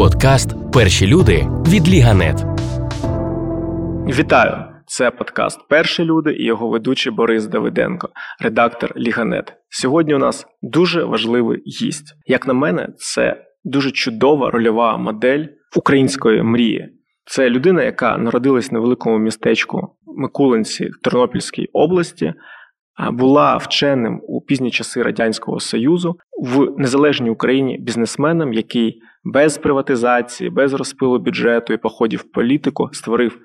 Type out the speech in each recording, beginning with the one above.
Подкаст Перші люди від Liga.net. Вітаю! Це подкаст Перші люди і його ведучий Борис Давиденко, редактор Liga.net. Сьогодні у нас дуже важливий гість. Як на мене, це дуже чудова рольова модель української мрії. Це людина, яка народилась на великому містечку Микулинці Тернопільській області, була вченим у пізні часи Радянського Союзу в незалежній Україні бізнесменом, який без приватизації, без розпилу бюджету і походів в політику створив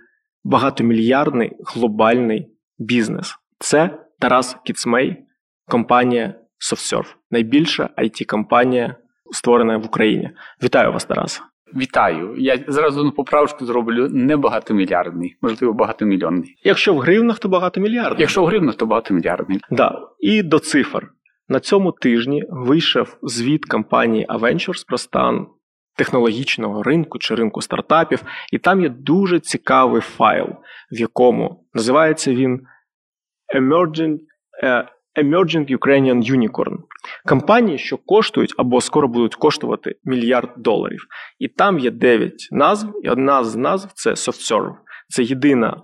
багатомільярдний глобальний бізнес. Це Тарас Кіцмей, компанія SoftServe, найбільша it компанія створена в Україні. Вітаю вас, Тарас. Вітаю. Я зразу на поправку зроблю не багатомільярдний, можливо, багатомільйонний. Якщо в гривнах, то багатомільярдний. Якщо в гривнах, то багатомільярдний. Да. І до цифр. На цьому тижні вийшов звіт компанії Aventures про стан технологічного ринку чи ринку стартапів, і там є дуже цікавий файл, в якому називається він Emerging, uh, Emerging Ukrainian Unicorn. Компанії, що коштують або скоро будуть коштувати мільярд доларів. І там є 9 назв, і одна з назв це SoftServe. Це єдина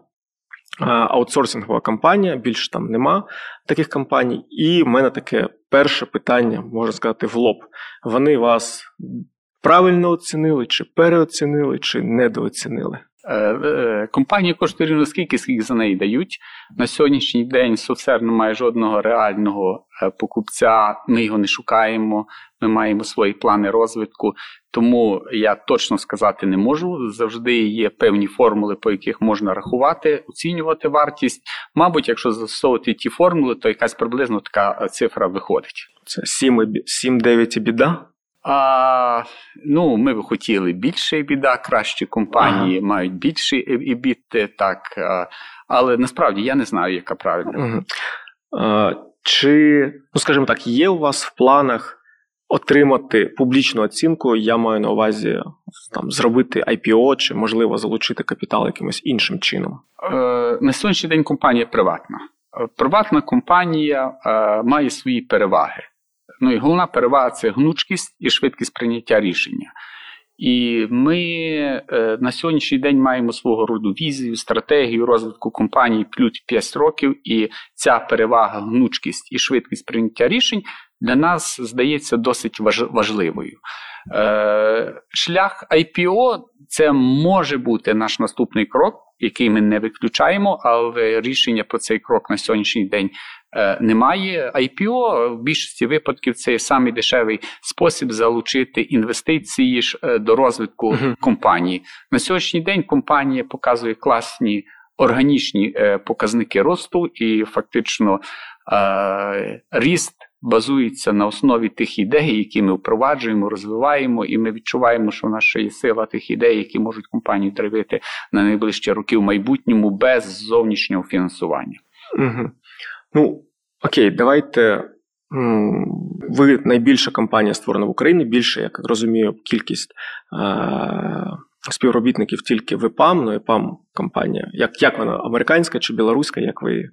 аутсорсингова компанія, більше там нема таких компаній. І в мене таке перше питання, можна сказати, в лоб. Вони вас правильно оцінили, чи переоцінили, чи недооцінили? Е, е, компанія коштує рівно скільки, скільки за неї дають. На сьогоднішній день Софсер не має жодного реального е, покупця, ми його не шукаємо, ми маємо свої плани розвитку. Тому я точно сказати не можу. Завжди є певні формули, по яких можна рахувати, оцінювати вартість. Мабуть, якщо застосовувати ті формули, то якась приблизно така цифра виходить. Це 7-9 і біда. А, Ну, ми б хотіли більше біда, кращі компанії ага. мають більше ібіти, так. Але насправді я не знаю, яка правильна. Угу. А, Чи, ну скажімо так, є у вас в планах отримати публічну оцінку? Я маю на увазі там зробити IPO чи, можливо, залучити капітал якимось іншим чином? Е, На сьогоднішній день компанія приватна. Приватна компанія е, має свої переваги. Ну і головна перевага це гнучкість і швидкість прийняття рішення. І ми е, на сьогоднішній день маємо свого роду візію, стратегію розвитку компанії плюс 5 років, і ця перевага, гнучкість і швидкість прийняття рішень для нас здається досить важливою. Е, шлях IPO це може бути наш наступний крок, який ми не виключаємо, але рішення про цей крок на сьогоднішній день немає. IPO в більшості випадків це самий дешевий спосіб залучити інвестиції е, до розвитку uh-huh. компанії. На сьогоднішній день компанія показує класні органічні е, показники росту, і фактично ріст. Базується на основі тих ідей, які ми впроваджуємо, розвиваємо, і ми відчуваємо, що в нас ще є сила тих ідей, які можуть компанію тривити на найближчі роки в майбутньому без зовнішнього фінансування. Угу. Ну, окей, давайте. Ви найбільша компанія створена в Україні, більше, як розумію, кількість е- співробітників тільки в ІПАМ, ну ІПАМ компанія. Як як вона, американська чи білоруська, як ви?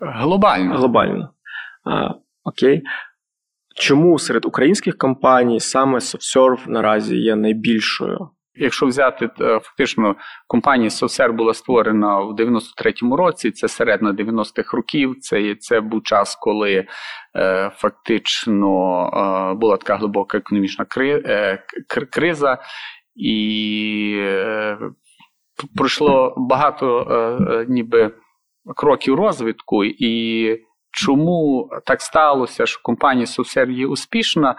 Глобально. Глобально. А, Окей. Чому серед українських компаній саме SoftServe наразі є найбільшою Якщо взяти е, фактично компанія Совсер була створена в 93-му році, це середина 90-х років. Це це був час, коли е, фактично е, була така глибока економічна кри, криза, і пройшло багато ніби кроків розвитку. і Чому так сталося, що компанія Совсер є успішна?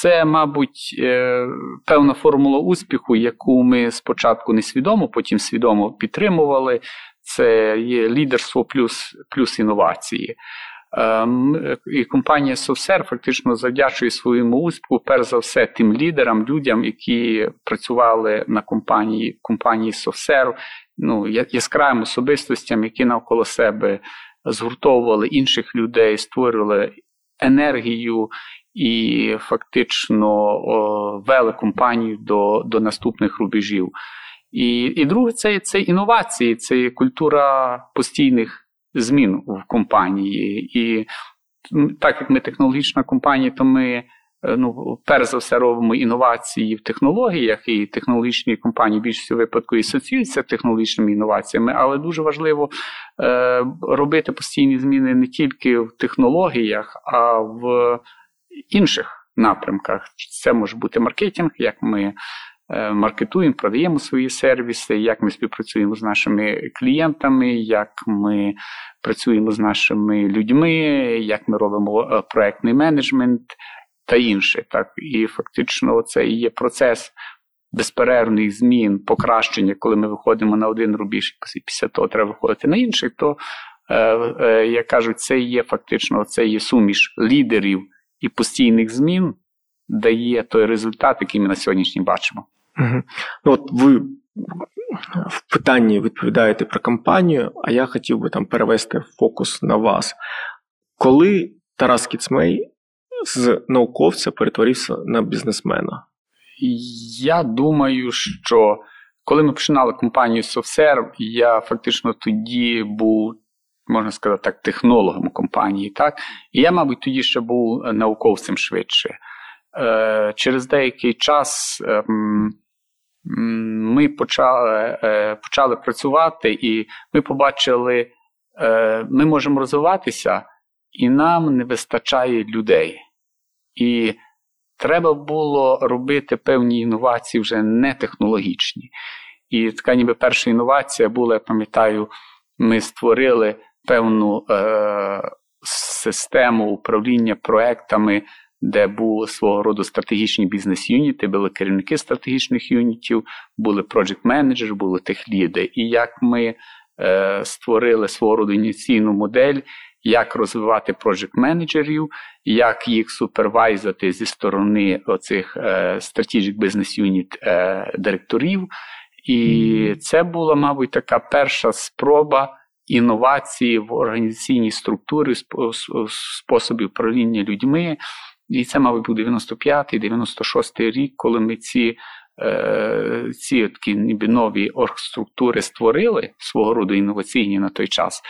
Це, мабуть, е, певна формула успіху, яку ми спочатку несвідомо, потім свідомо підтримували. Це є лідерство плюс плюс інновації. Ем, і компанія Совсер фактично завдячує своєму успіху, перш за все, тим лідерам, людям, які працювали на компанії компанії Совсер, ну, яскравим особистостям, які навколо себе згуртовували інших людей, створювали енергію і фактично вели компанію до до наступних рубежів. І і друге, це це інновації, це культура постійних змін в компанії. І так як ми технологічна компанія, то ми Е, ну, перш за все, робимо інновації в технологіях, і технологічні компанії в більшості випадку і асоціюються технологічними інноваціями, але дуже важливо е, робити постійні зміни не тільки в технологіях, а в інших напрямках. Це може бути маркетинг, як ми. Е, маркетуємо, продаємо свої сервіси, як ми співпрацюємо з нашими клієнтами, як ми працюємо з нашими людьми, як ми робимо е, проектний менеджмент, та інше. Так і фактично, це і є процес безперервних змін, покращення, коли ми виходимо на один рубіж, і після того треба виходити на інший, то е, як кажуть, це є фактично це є суміш лідерів і постійних змін, дає той результат, який ми на сьогоднішній бачимо. Угу. Ну, от ви в питанні відповідаєте про компанію, а я хотів би там перевести фокус на вас. Коли Тарас Кіцмей з науковця перетворився на бізнесмена? Я думаю, що коли ми починали компанію SoftServe, я фактично тоді був, можна сказати так, технологом компанії. так? І я, мабуть, тоді ще був науковцем швидше. Е, Через деякий час е, ми почали, е, почали працювати, і ми побачили, е, ми можемо розвиватися, і нам не вистачає людей. І треба було робити певні інновації вже не технологічні. І така ніби перша інновація була, я пам'ятаю, ми створили певну е, систему управління проектами, де були свого роду стратегічні бізнес-юніти, були керівники стратегічних юнітів, були проджект менеджери були техліди. І як ми е, створили свого роду ініційну модель, як розвивати проджект менеджерів, як їх супервайзати зі сторони оцих е, Strategic Business Unit е, директорів. І це була, мабуть, така перша спроба інновації в організаційній структурі, способі управління людьми. І це, мабуть, був 95-96 рік, коли ми ці е, ці такі ніби нові оргструктури створили свого роду інноваційні на той час.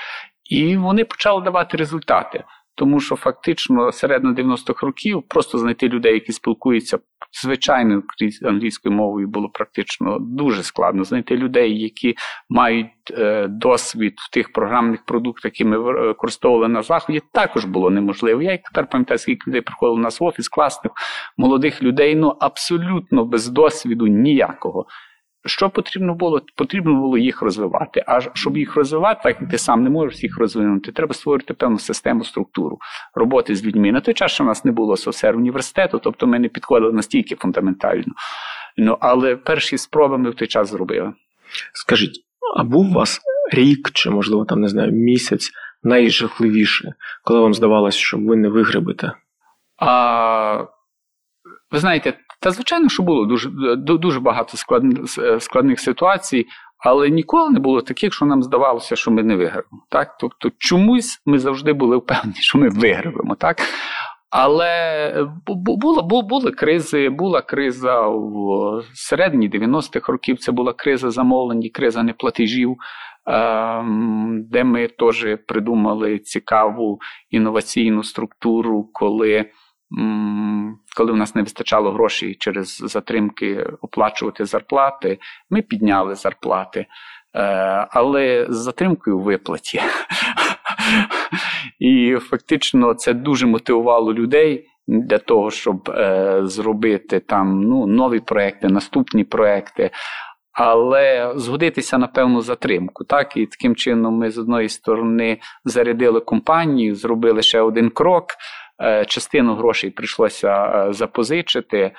І вони почали давати результати. Тому що фактично середньо 90-х років просто знайти людей, які спілкуються звичайною англійською мовою, було практично дуже складно. Знайти людей, які мають е, досвід в тих програмних продуктах, які ми використовували на заході, також було неможливо. Я тепер пам'ятаю, скільки людей приходило в нас в офіс, класних молодих людей, ну абсолютно без досвіду ніякого. Що потрібно було? Потрібно було їх розвивати. А щоб їх розвивати, так як ти сам не можеш їх розвинути, треба створити певну систему, структуру роботи з людьми. На той час, що в нас не було софсер університету, тобто ми не підходили настільки фундаментально. Ну, Але перші спроби ми в той час зробили. Скажіть, а був у вас рік чи, можливо, там не знаю, місяць найжахливіше, коли вам здавалося, що ви не вигребете? А, Ви знаєте, та, звичайно, що було дуже дуже багато складних ситуацій, але ніколи не було таких, що нам здавалося, що ми не виграємо. Так? Тобто, чомусь ми завжди були впевнені, що ми виграємо. Так? Але була, були кризи, була криза в середині 90-х років. Це була криза замовлень, криза неплатежів, ем, де ми теж придумали цікаву інноваційну структуру, коли коли в нас не вистачало грошей через затримки оплачувати зарплати, ми підняли зарплати, е, але з затримкою виплаті. І фактично це дуже мотивувало людей для того, щоб е, зробити там ну, нові проекти, наступні проекти. Але згодитися на певну затримку. Так, І таким чином ми з одної сторони зарядили компанію, зробили ще один крок. Е, частину грошей прийшлося е, запозичити.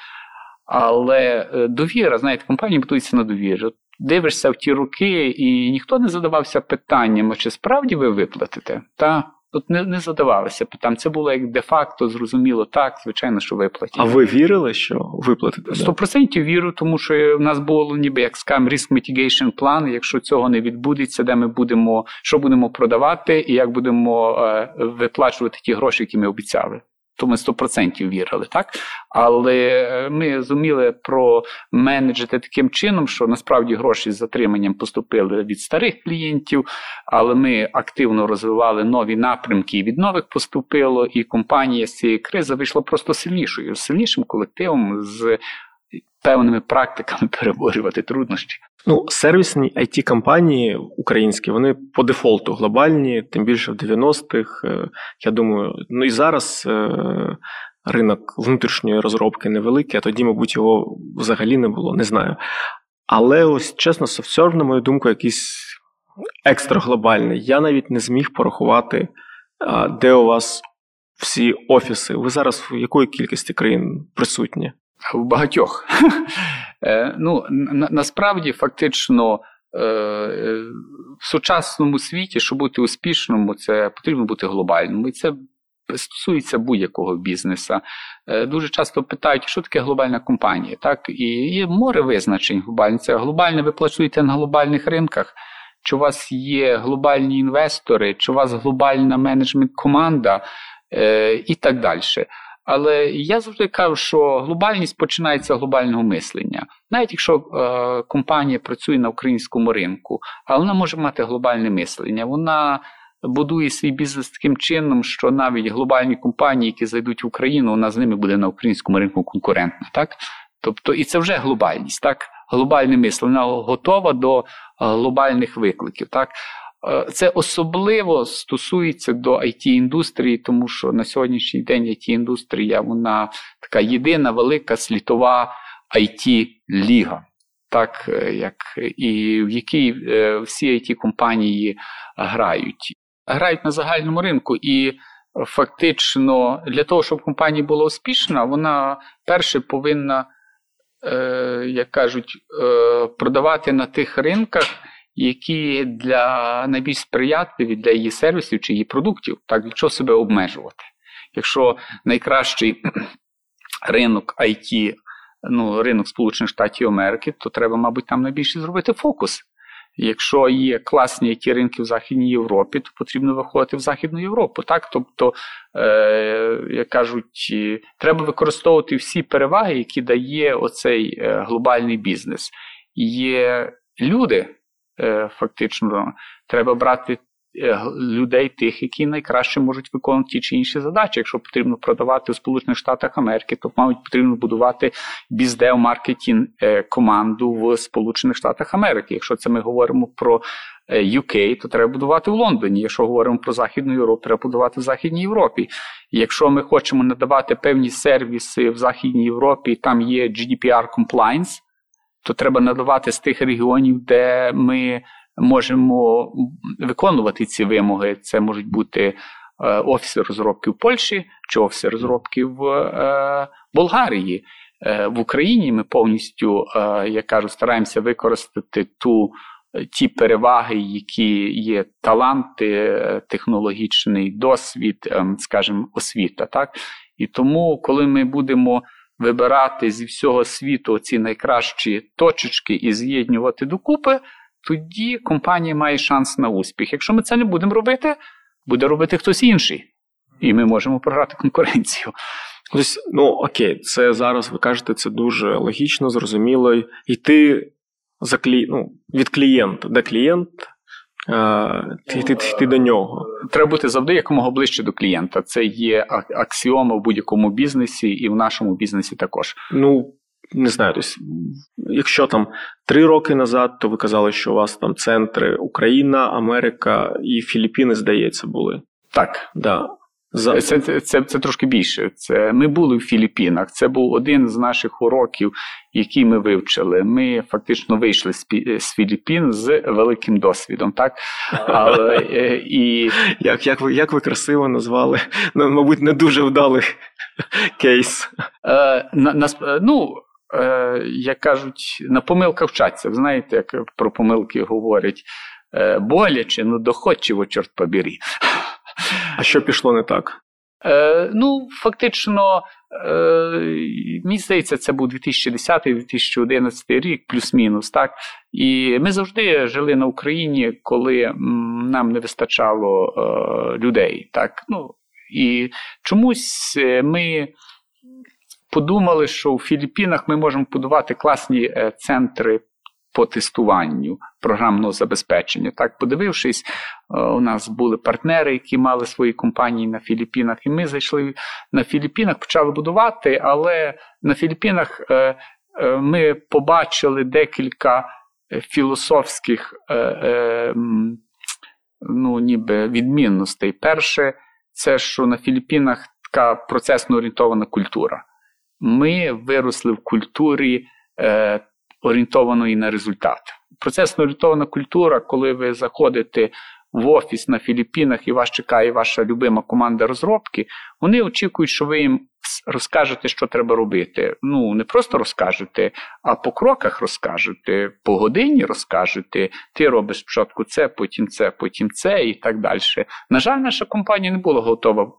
Але е, довіра, знаєте, компанії будуються на довірі. Дивишся в ті роки, і ніхто не задавався питанням, чи справді ви виплатите. Та Тут не не задавалися питань. Це було як де-факто, зрозуміло, так, звичайно, що виплатять. А ви вірили, що виплатите? Сто процентів вірю, тому що в нас було ніби як скам risk mitigation план. Якщо цього не відбудеться, де ми будемо, що будемо продавати, і як будемо е, виплачувати ті гроші, які ми обіцяли. То ми 100% вірили, так? Але ми зуміли променеджити таким чином, що насправді гроші з затриманням поступили від старих клієнтів, але ми активно розвивали нові напрямки і від нових поступило, і компанія з цієї кризи вийшла просто сильнішою, сильнішим колективом з певними практиками переборювати труднощі. Ну, сервісні it компанії українські, вони по дефолту глобальні, тим більше в 90-х. Е, я думаю, ну і зараз е, ринок внутрішньої розробки невеликий, а тоді, мабуть, його взагалі не було, не знаю. Але ось чесно, софтсерв, на мою думку, якийсь екстра глобальний. Я навіть не зміг порахувати, де у вас всі офіси. Ви зараз в якої кількості країн присутні? В багатьох. Е, ну, Насправді, фактично, е, в сучасному світі, щоб бути успішним, це потрібно бути глобальним. І це стосується будь-якого бізнесу. Е, дуже часто питають, що таке глобальна компанія. Так? І є море визначень глобальних. Це глобальне ви працюєте на глобальних ринках. Чи у вас є глобальні інвестори, чи у вас глобальна менеджмент команда і так далі. Але я завжди кажу, що глобальність починається з глобального мислення. Навіть якщо е, компанія працює на українському ринку, але вона може мати глобальне мислення. Вона будує свій бізнес таким чином, що навіть глобальні компанії, які зайдуть в Україну, вона з ними буде на українському ринку конкурентна. Так? Тобто, і це вже глобальність, так? Глобальне мислення готова до глобальних викликів. Так? Е, це особливо стосується до it індустрії, тому що на сьогоднішній день it індустрія вона така єдина велика світова it ліга так е, як і в якій е, всі it компанії грають. Грають на загальному ринку, і фактично для того, щоб компанія була успішна, вона перше повинна, як кажуть, продавати на тих ринках які для найбільш сприятливі для її сервісів чи її продуктів, так для чого себе обмежувати. Якщо найкращий ринок IT, ну, ринок Сполучених Штатів Америки, то треба, мабуть, там найбільше зробити фокус. Якщо є класні it ринки в Західній Європі, то потрібно виходити в Західну Європу. Так? Тобто, е, як кажуть, треба використовувати всі переваги, які дає оцей е, глобальний бізнес. Є люди, фактично треба брати е, людей тих, які найкраще можуть виконувати ті чи інші задачі. Якщо потрібно продавати у Сполучених Штатах Америки, то мабуть потрібно будувати біздев маркетинг е, команду в Сполучених Штатах Америки. Якщо це ми говоримо про UK, то треба будувати в Лондоні. Якщо говоримо про Західну Європу, треба будувати в Західній Європі. Якщо ми хочемо надавати певні сервіси в Західній Європі, там є GDPR compliance, то треба надавати з тих регіонів, де ми можемо виконувати ці вимоги. Це можуть бути е, офіси розробки в Польщі чи офіси розробки в е, Болгарії. Е, в Україні ми повністю, як кажу, стараємося використати ту. Ті переваги, які є таланти, технологічний досвід, ем, скажімо, освіта. Так? І тому, коли ми будемо вибирати зі всього світу ці найкращі точечки і з'єднувати докупи, тоді компанія має шанс на успіх. Якщо ми це не будемо робити, буде робити хтось інший, і ми можемо програти конкуренцію. Ось, ну окей, це зараз ви кажете, це дуже логічно, зрозуміло. Йти за клі... ну, від клієнта, де клієнт йти, йти до нього. Треба бути завжди якомога ближче до клієнта. Це є аксіома в будь-якому бізнесі, і в нашому бізнесі також. Ну. Не знаю, тобто, якщо там три роки назад, то ви казали, що у вас там центри Україна, Америка і Філіппіни, здається, були. Так. Да. За... Це, це це, це, трошки більше. Це Ми були в Філіппінах. Це був один з наших уроків, який ми вивчили. Ми фактично вийшли з, з Філіппін з великим досвідом. так? Але, е, і... Як як, ви як ви красиво назвали? Ну, Мабуть, не дуже вдалий кейс. Е, на, на, ну, е, Як кажуть, на помилках вчаться. Ви знаєте, як про помилки говорять. Е, боляче, ну доходчиво, чорт побірі. А що пішло не так? Е, Ну, фактично, е, мені здається, це був 2010-2011 рік, плюс-мінус. так. І ми завжди жили на Україні, коли нам не вистачало е, людей. так. Ну, І чомусь ми подумали, що в Філіппінах ми можемо будувати класні центри по тестуванню програмного забезпечення. Так, подивившись, е, у нас були партнери, які мали свої компанії на Філіппінах, і ми зайшли на Філіппінах, почали будувати, але на Філіппінах е, е, ми побачили декілька філософських ну, ніби відмінностей. Перше, це що на Філіппінах така процесно орієнтована культура. Ми виросли в культурі орієнтованої на результат. Процесно орієнтована культура, коли ви заходите в офіс на Філіппінах і вас чекає ваша любима команда розробки, вони очікують, що ви їм розкажете, що треба робити. Ну, не просто розкажете, а по кроках розкажете, по годині розкажете. Ти робиш спочатку це, потім це, потім це і так далі. На жаль, наша компанія не була готова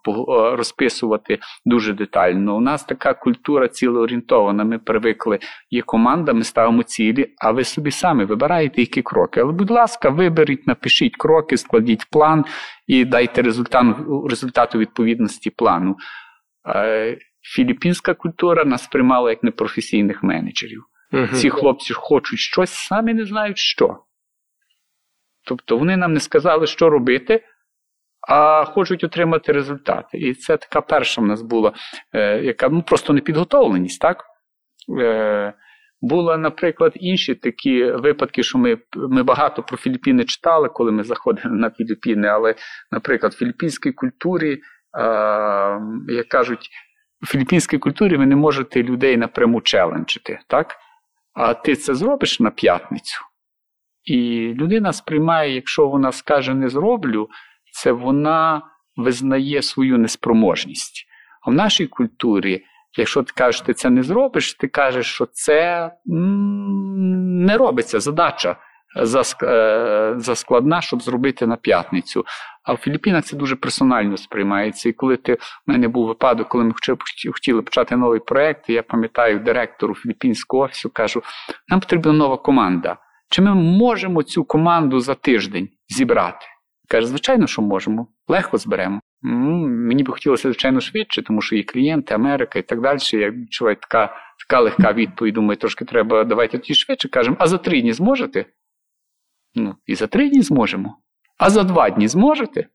розписувати дуже детально. У нас така культура цілеорієнтована. Ми привикли, є команда, ми ставимо цілі, а ви собі самі вибираєте, які кроки. Але, будь ласка, виберіть, напишіть кроки, складіть план і дайте результат, результату відповідності плану. Філіппінська культура нас приймала як непрофесійних менеджерів. Угу. Ці хлопці хочуть щось, самі не знають що. Тобто вони нам не сказали, що робити, а хочуть отримати результати. І це така перша в нас була, е, яка ну, просто непідготовленість. так? Е, були, наприклад, інші такі випадки, що ми ми багато про Філіппіни читали, коли ми заходили на Філіппіни, але, наприклад, в філіппінській культурі, як кажуть, у філіппінській культурі ви не можете людей напряму челенджити, так? А ти це зробиш на п'ятницю. І людина сприймає, якщо вона скаже не зроблю, це вона визнає свою неспроможність. А в нашій культурі, якщо ти кажеш, ти це не зробиш, ти кажеш, що це не робиться задача. Е, заскладна, щоб зробити на п'ятницю. А в Філіппінах це дуже персонально сприймається. І коли ти в мене був випадок, коли ми хотіли почати новий проєкт, я пам'ятаю директору філіппінського офісу, кажу: нам потрібна нова команда. Чи ми можемо цю команду за тиждень зібрати? Каже, звичайно, що можемо, легко зберемо. Мені би хотілося, звичайно, швидше, тому що є клієнти, Америка і так далі. Я відчуваю така така легка відповідь. Думаю, трошки треба, давайте тоді швидше кажемо, а за три дні зможете? Ну, І за три дні зможемо. А за два дні зможете?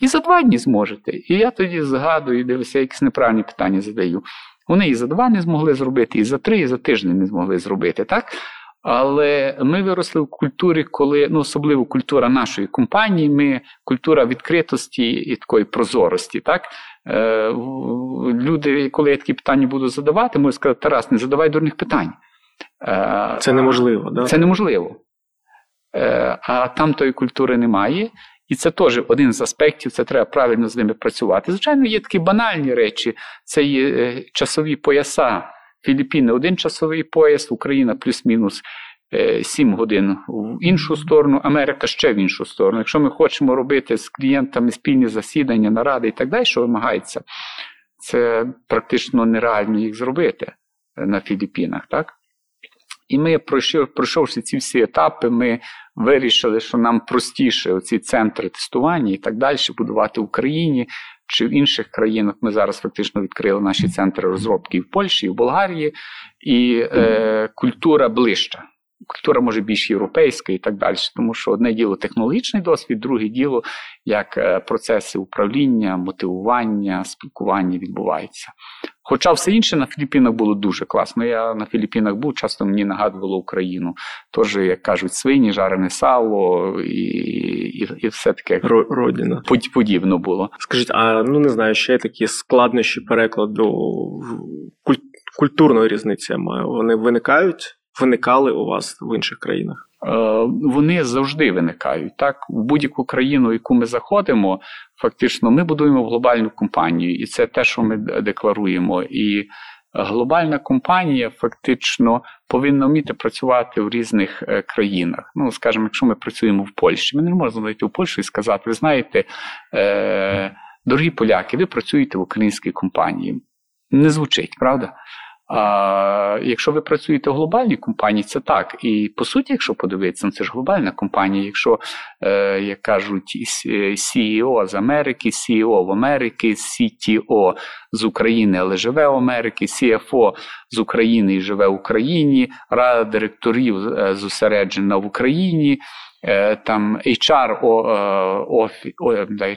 І за два дні зможете. І я тоді згадую, дивлюся, якісь неправильні питання задаю. Вони і за два не змогли зробити, і за три, і за тиждень не змогли зробити. так? Але ми виросли в культурі, коли, ну, особливо культура нашої компанії, ми культура відкритості і такої прозорості. так? Е, Люди, коли я такі питання буду задавати, можуть сказати, Тарас, не задавай дурних питань. Е, Це неможливо. да? Це неможливо. Е, а там тої культури немає. І це теж один з аспектів, це треба правильно з ними працювати. Звичайно, є такі банальні речі, це є е, часові пояса. Філіппіни один часовий пояс, Україна плюс-мінус 7 е, годин в іншу сторону, Америка ще в іншу сторону. Якщо ми хочемо робити з клієнтами спільні засідання, наради і так далі, що вимагається, це практично нереально їх зробити на Філіппінах. так? І ми, пройшовши ці всі етапи, ми вирішили, що нам простіше ці центри тестування і так далі будувати в Україні чи в інших країнах. Ми зараз фактично відкрили наші центри розробки і в Польщі, і в Болгарії, і е, культура ближча культура може більш європейська і так далі. Тому що одне діло технологічний досвід, друге діло як е, процеси управління, мотивування, спілкування відбуваються. Хоча все інше на Філіппінах було дуже класно. Я на Філіппінах був, часто мені нагадувало Україну. Тож, як кажуть, свині, жарене сало і і, і все таке Родина. подібно було. Скажіть, а ну не знаю, ще такі складнощі перекладу культурної різниці я маю. Вони виникають виникали у вас в інших країнах? Е, вони завжди виникають. Так, в будь-яку країну, яку ми заходимо, фактично ми будуємо глобальну компанію, і це те, що ми декларуємо. І глобальна компанія фактично повинна вміти працювати в різних е, країнах. Ну, скажімо, якщо ми працюємо в Польщі, ми не можемо зайти в Польщу і сказати: ви знаєте, е, дорогі поляки, ви працюєте в українській компанії. Не звучить, правда? А якщо ви працюєте в глобальній компанії, це так. І по суті, якщо подивитися, ну це ж глобальна компанія. Якщо, е, як кажуть, CEO з Америки, CEO в Америці, CTO з України, але живе в Америці, CFO з України і живе в Україні, рада директорів е, зосереджена в Україні. Е, там HR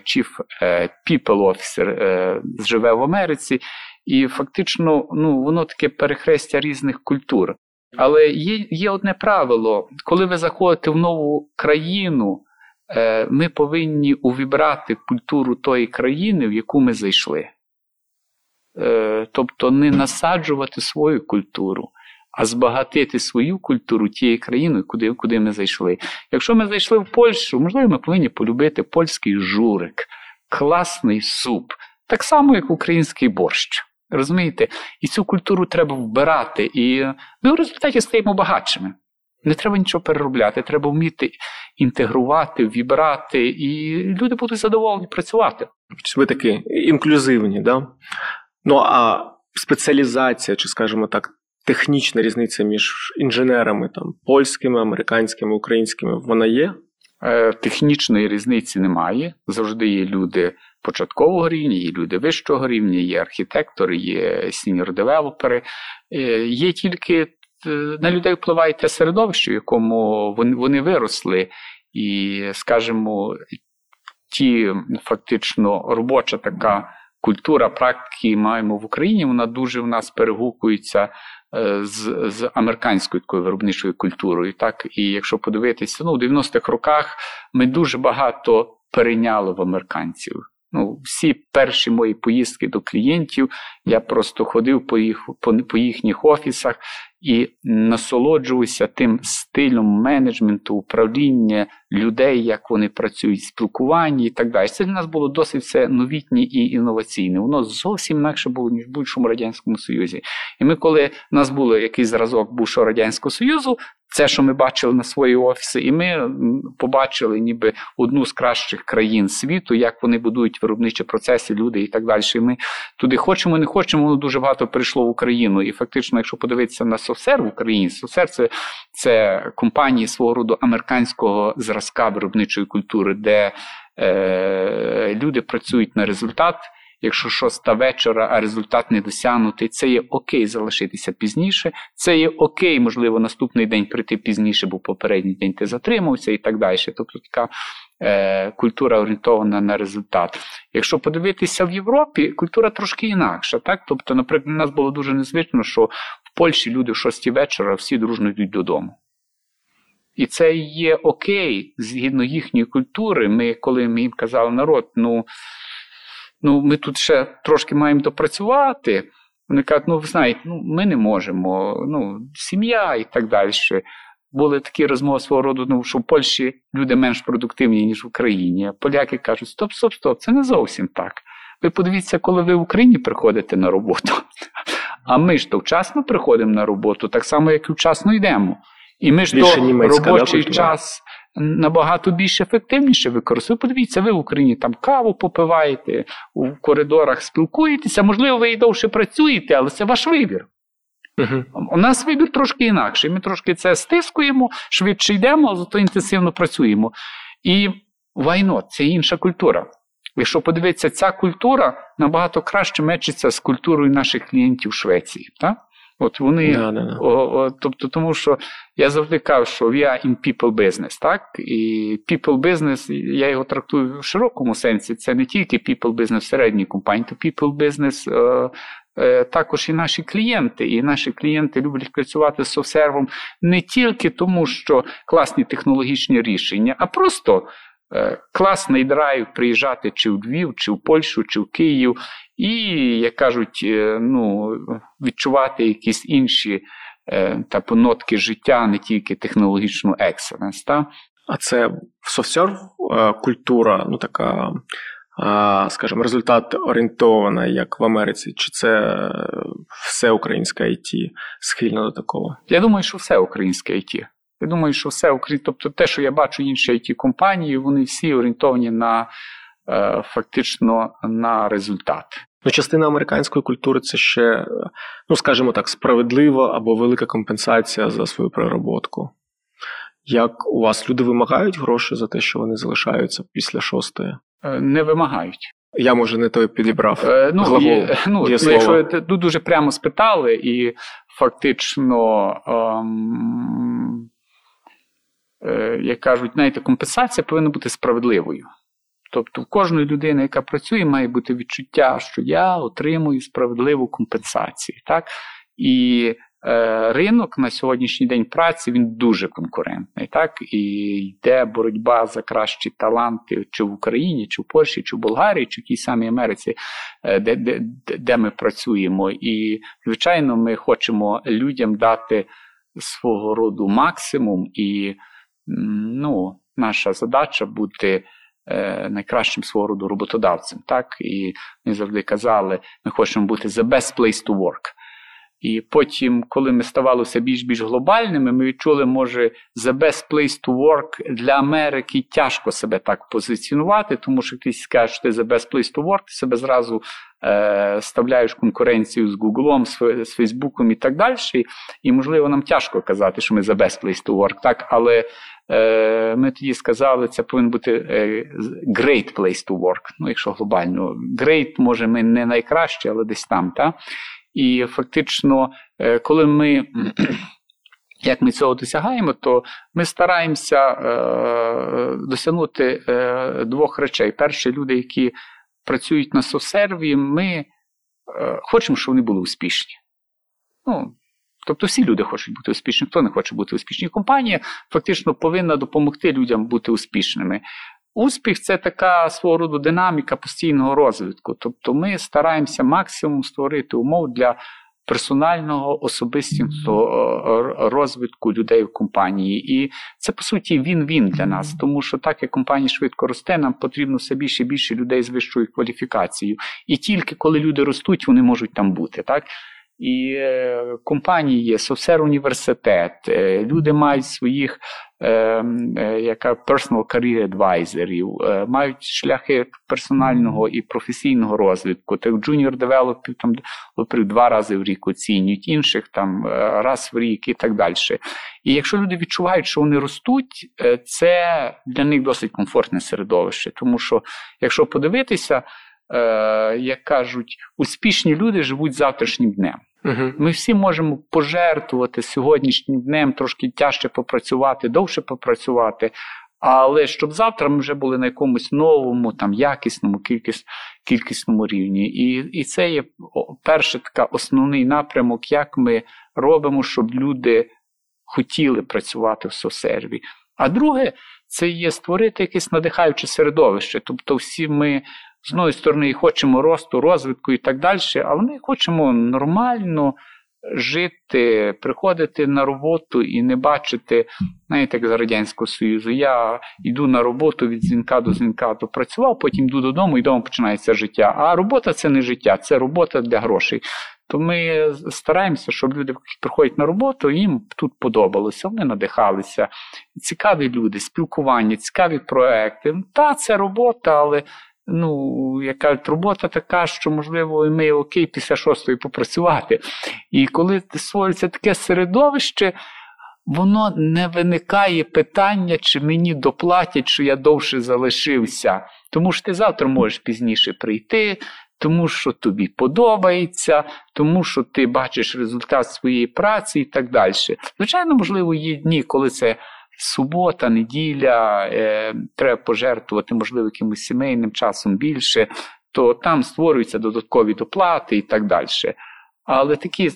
Chief People Officer живе в Америці, і фактично ну, воно таке перехрестя різних культур. Але є, є одне правило: коли ви заходите в нову країну, е, ми повинні увібрати культуру тої країни, в яку ми зайшли. Е, тобто не насаджувати свою культуру а збагатити свою культуру тієї країни, куди куди ми зайшли. Якщо ми зайшли в Польщу, можливо, ми повинні полюбити польський журик, класний суп, так само, як український борщ. Розумієте? І цю культуру треба вбирати. І ми в результаті стаємо багатшими. Не треба нічого переробляти, треба вміти інтегрувати, вібрати, і люди будуть задоволені працювати. Ви такі інклюзивні, да? Ну а спеціалізація, чи, скажімо так, технічна різниця між інженерами там польськими, американськими, українськими вона є? Е, технічної різниці немає. Завжди є люди початкового рівня, є люди вищого рівня, є архітектори, є senior-девелопери. Є тільки е, на людей впливає те середовище, в якому вони виросли, і, скажімо, ті фактично робоча така культура практики маємо в Україні, вона дуже в нас перегукується Е, з з американською такою виробничою культурою. Так, І якщо подивитися, ну, в 90-х роках ми дуже багато перейняли в американців. Ну, Всі перші мої поїздки до клієнтів, я просто ходив по їх, по, по їхніх офісах і насолоджувався тим стилем менеджменту, управління людей, як вони працюють, спілкування і так далі. Це для нас було досить все новітнє і інноваційне. Воно зовсім інакше було, ніж в будь-чому Радянському Союзі. І ми, коли в нас був якийсь зразок бувшого Радянського Союзу, це, що ми бачили на свої офіси, і ми побачили ніби одну з кращих країн світу, як вони будують виробничі процеси, люди і так далі. І Ми туди хочемо, не хочемо, воно дуже багато прийшло в Україну. І фактично, якщо подивитися на Софсер в Україні, Софсер це, це компанії свого роду американського зразка виробничої культури, де е, люди працюють на результат. Якщо шоста вечора, а результат не досягнутий, це є окей залишитися пізніше. Це є окей, можливо, наступний день прийти пізніше, бо попередній день ти затримався і так далі. Тобто така е, культура орієнтована на результат. Якщо подивитися в Європі, культура трошки інакша. Так? Тобто, наприклад, у нас було дуже незвично, що Польщі люди в шостій вечора всі дружно йдуть додому. І це є окей, згідно їхньої культури. Ми, коли ми їм казали народ, ну ну ми тут ще трошки маємо допрацювати. Вони кажуть, ну ви знаєте, ну ми не можемо, ну, сім'я і так далі. Були такі розмови свого роду, ну, що в Польщі люди менш продуктивні, ніж в Україні. Поляки кажуть, стоп, стоп, стоп, це не зовсім так. Ви подивіться, коли ви в Україні приходите на роботу. А ми ж то вчасно приходимо на роботу, так само, як і вчасно йдемо. І ми ж то робочий да, час набагато більш ефективніше використовує. Подивіться, ви в Україні там каву попиваєте, у коридорах спілкуєтеся, можливо, ви і довше працюєте, але це ваш вибір. uh У нас вибір трошки інакший. Ми трошки це стискуємо, швидше йдемо, зато інтенсивно працюємо. І вайно це інша культура. Якщо подивитися, ця культура набагато краще мечиться з культурою наших клієнтів в Швеції. Так? От вони, да, да, да. О, о, тобто, тому що я завжди кажу, що are in people business, так? І people business, я його трактую в широкому сенсі. Це не тільки people business середній компанії, то people business е, е, також і наші клієнти. І наші клієнти люблять працювати з софсервом не тільки тому, що класні технологічні рішення, а просто. Е, класний драйв приїжджати чи в Львів, чи в Польщу, чи в Київ, і, як кажуть, е, ну, відчувати якісь інші е, та нотки життя, не тільки технологічну екселенс. Та? А це софтсерв культура, ну така, скажімо, результат орієнтована, як в Америці, чи це все українське IT схильно до такого? Я думаю, що все українське IT. Я думаю, що все Україна, тобто те, що я бачу інші it компанії, вони всі орієнтовані на е, фактично на результат. Ну, частина американської культури це ще, ну скажімо так, справедлива або велика компенсація за свою перероботку. Як у вас люди вимагають гроші за те, що вони залишаються після шостої? Е, не вимагають. Я може не той підібрав. Е, ну, Глагол, і, ну, є Якщо тут дуже прямо спитали, і фактично, ем, е, як кажуть, знаєте, компенсація повинна бути справедливою. Тобто, в кожної людини, яка працює, має бути відчуття, що я отримую справедливу компенсацію. Так? І е, ринок на сьогоднішній день праці він дуже конкурентний. Так? І йде боротьба за кращі таланти чи в Україні, чи в Польщі, чи в Болгарії, чи в тій самій Америці, е, де, де, де ми працюємо. І, звичайно, ми хочемо людям дати свого роду максимум, і ну, наша задача бути. Е, найкращим свого роду роботодавцем. Так? І ми завжди казали, ми хочемо бути the best place to work. І потім, коли ми ставали все більш більш глобальними, ми відчули, може, the best place to work для Америки тяжко себе так позиціонувати, тому що хтось скаже, що ти the best place to work, ти себе зразу е, ставляєш конкуренцію з Гуглом, з, з Фейсбуком і так далі. І, можливо, нам тяжко казати, що ми the best place to work, так, але ми тоді сказали, це повинен бути е, great place to work. Ну, якщо глобально. Great, може, ми не найкраще, але десь там. Та? І фактично, е, коли ми. Як ми цього досягаємо, то ми стараємося е, досягнути е, двох речей. Перші люди, які працюють на софсерві, ми е, хочемо, щоб вони були успішні. Ну, Тобто всі люди хочуть бути успішними, хто не хоче бути успішним. Компанія фактично повинна допомогти людям бути успішними. Успіх це така свого роду динаміка постійного розвитку. Тобто ми стараємося максимум створити умов для персонального особистого розвитку людей в компанії. І це, по суті, він-він для нас, тому що так як компанія швидко росте, нам потрібно все більше і більше людей з вищою кваліфікацією. І тільки коли люди ростуть, вони можуть там бути. так? І е, компанії є, Софсер університет, е, люди мають своїх е, яка personal career advisorів, мають шляхи персонального і професійного розвитку. Так junior developів там два рази в рік оцінюють, інших там раз в рік і так далі. І якщо люди відчувають, що вони ростуть, це для них досить комфортне середовище. Тому що, якщо подивитися, як кажуть, успішні люди живуть завтрашнім днем. Угу. Ми всі можемо пожертвувати сьогоднішнім днем, трошки тяжче попрацювати, довше попрацювати. Але щоб завтра ми вже були на якомусь новому, там якісному, кількіс, кількісному рівні. І і це є перший така основний напрямок, як ми робимо, щоб люди хотіли працювати в сосерві. А друге, це є створити якесь надихаюче середовище. Тобто, всі ми з одної сторони хочемо росту, розвитку і так далі, але ми хочемо нормально жити, приходити на роботу і не бачити, знаєте, як з Радянського Союзу. Я йду на роботу від дзвінка до дзвінка, то працював, потім йду додому і вдома починається життя. А робота це не життя, це робота для грошей. То ми стараємося, щоб люди приходять на роботу, їм тут подобалося, вони надихалися. Цікаві люди, спілкування, цікаві проекти. Та, це робота, але ну, яка робота така, що, можливо, ми окей після шостої попрацювати. І коли створюється таке середовище, воно не виникає питання, чи мені доплатять, що я довше залишився. Тому що ти завтра можеш пізніше прийти. Тому що тобі подобається, тому що ти бачиш результат своєї праці і так далі. Звичайно, можливо, є дні, коли це субота, неділя, е, треба пожертвувати, можливо, якимось сімейним часом більше, то там створюються додаткові доплати і так далі. Але такі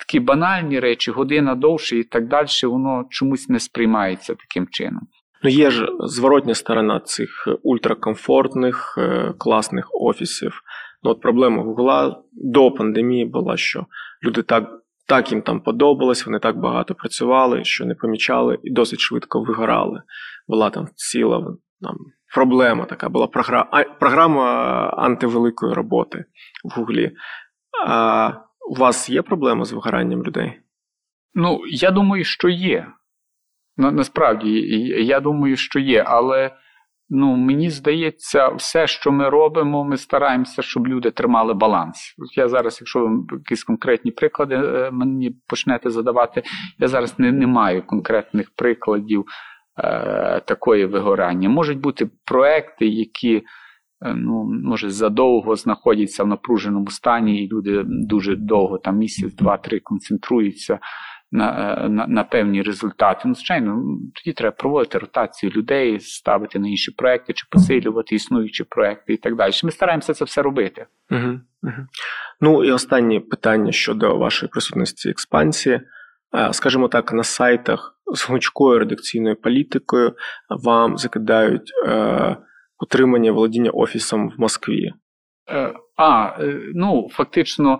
такі банальні речі, година довше і так далі, воно чомусь не сприймається таким чином. Ну, є ж зворотня сторона цих ультракомфортних, е, класних офісів. Ну, от Проблема Гугла до пандемії була, що люди так так їм там подобалось, вони так багато працювали, що не помічали і досить швидко вигорали. Була там ціла там, проблема така була програма програма антивеликої роботи в Гуглі. А у вас є проблема з вигоранням людей? Ну, я думаю, що є. На, Насправді, я думаю, що є, але Ну, мені здається, все, що ми робимо, ми стараємося, щоб люди тримали баланс. Я зараз, якщо ви якісь конкретні приклади е, мені почнете задавати, я зараз не, не маю конкретних прикладів е, такої вигорання. Можуть бути проекти, які е, ну, може задовго знаходяться в напруженому стані, і люди дуже довго, там місяць, два-три концентруються на на, на певні результати. Ну, звичайно, тоді треба проводити ротацію людей, ставити на інші проекти чи посилювати існуючі проекти і так далі. Ми стараємося це все робити. Угу, угу. Ну і останнє питання щодо вашої присутності експансії. Скажімо так, на сайтах з гнучкою редакційною політикою вам закидають е, утримання володіння офісом в Москві. Е, а, е, ну фактично,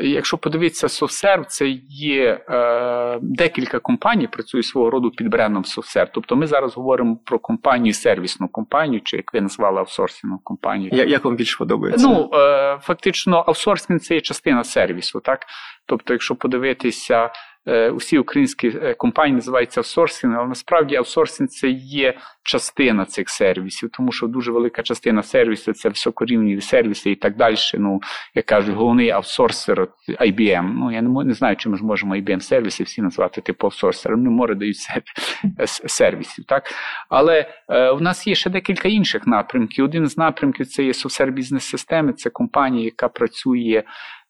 Якщо подивитися SoftServe, це є е, декілька компаній, працюють свого роду під брендом SoftServe. Тобто ми зараз говоримо про компанію, сервісну компанію, чи як ви назвали аутсорсинг компанію. Я, як вам більше подобається? Ну е, фактично, аутсорсинг це є частина сервісу, так тобто, якщо подивитися. Е, усі українські е, компанії називаються аутсорсинг, але насправді аутсорсинг це є частина цих сервісів, тому що дуже велика частина сервісу це високорівні сервіси і так далі. Ну, як кажуть, головний аутсорсер IBM. Ну, я не, не знаю, чи ми ж можемо IBM сервіси всі назвати типу аутсорсером. Вони море дають сервісів. так? Але е, у нас є ще декілька інших напрямків. Один з напрямків це є софтсер бізнес системи, це компанія, яка працює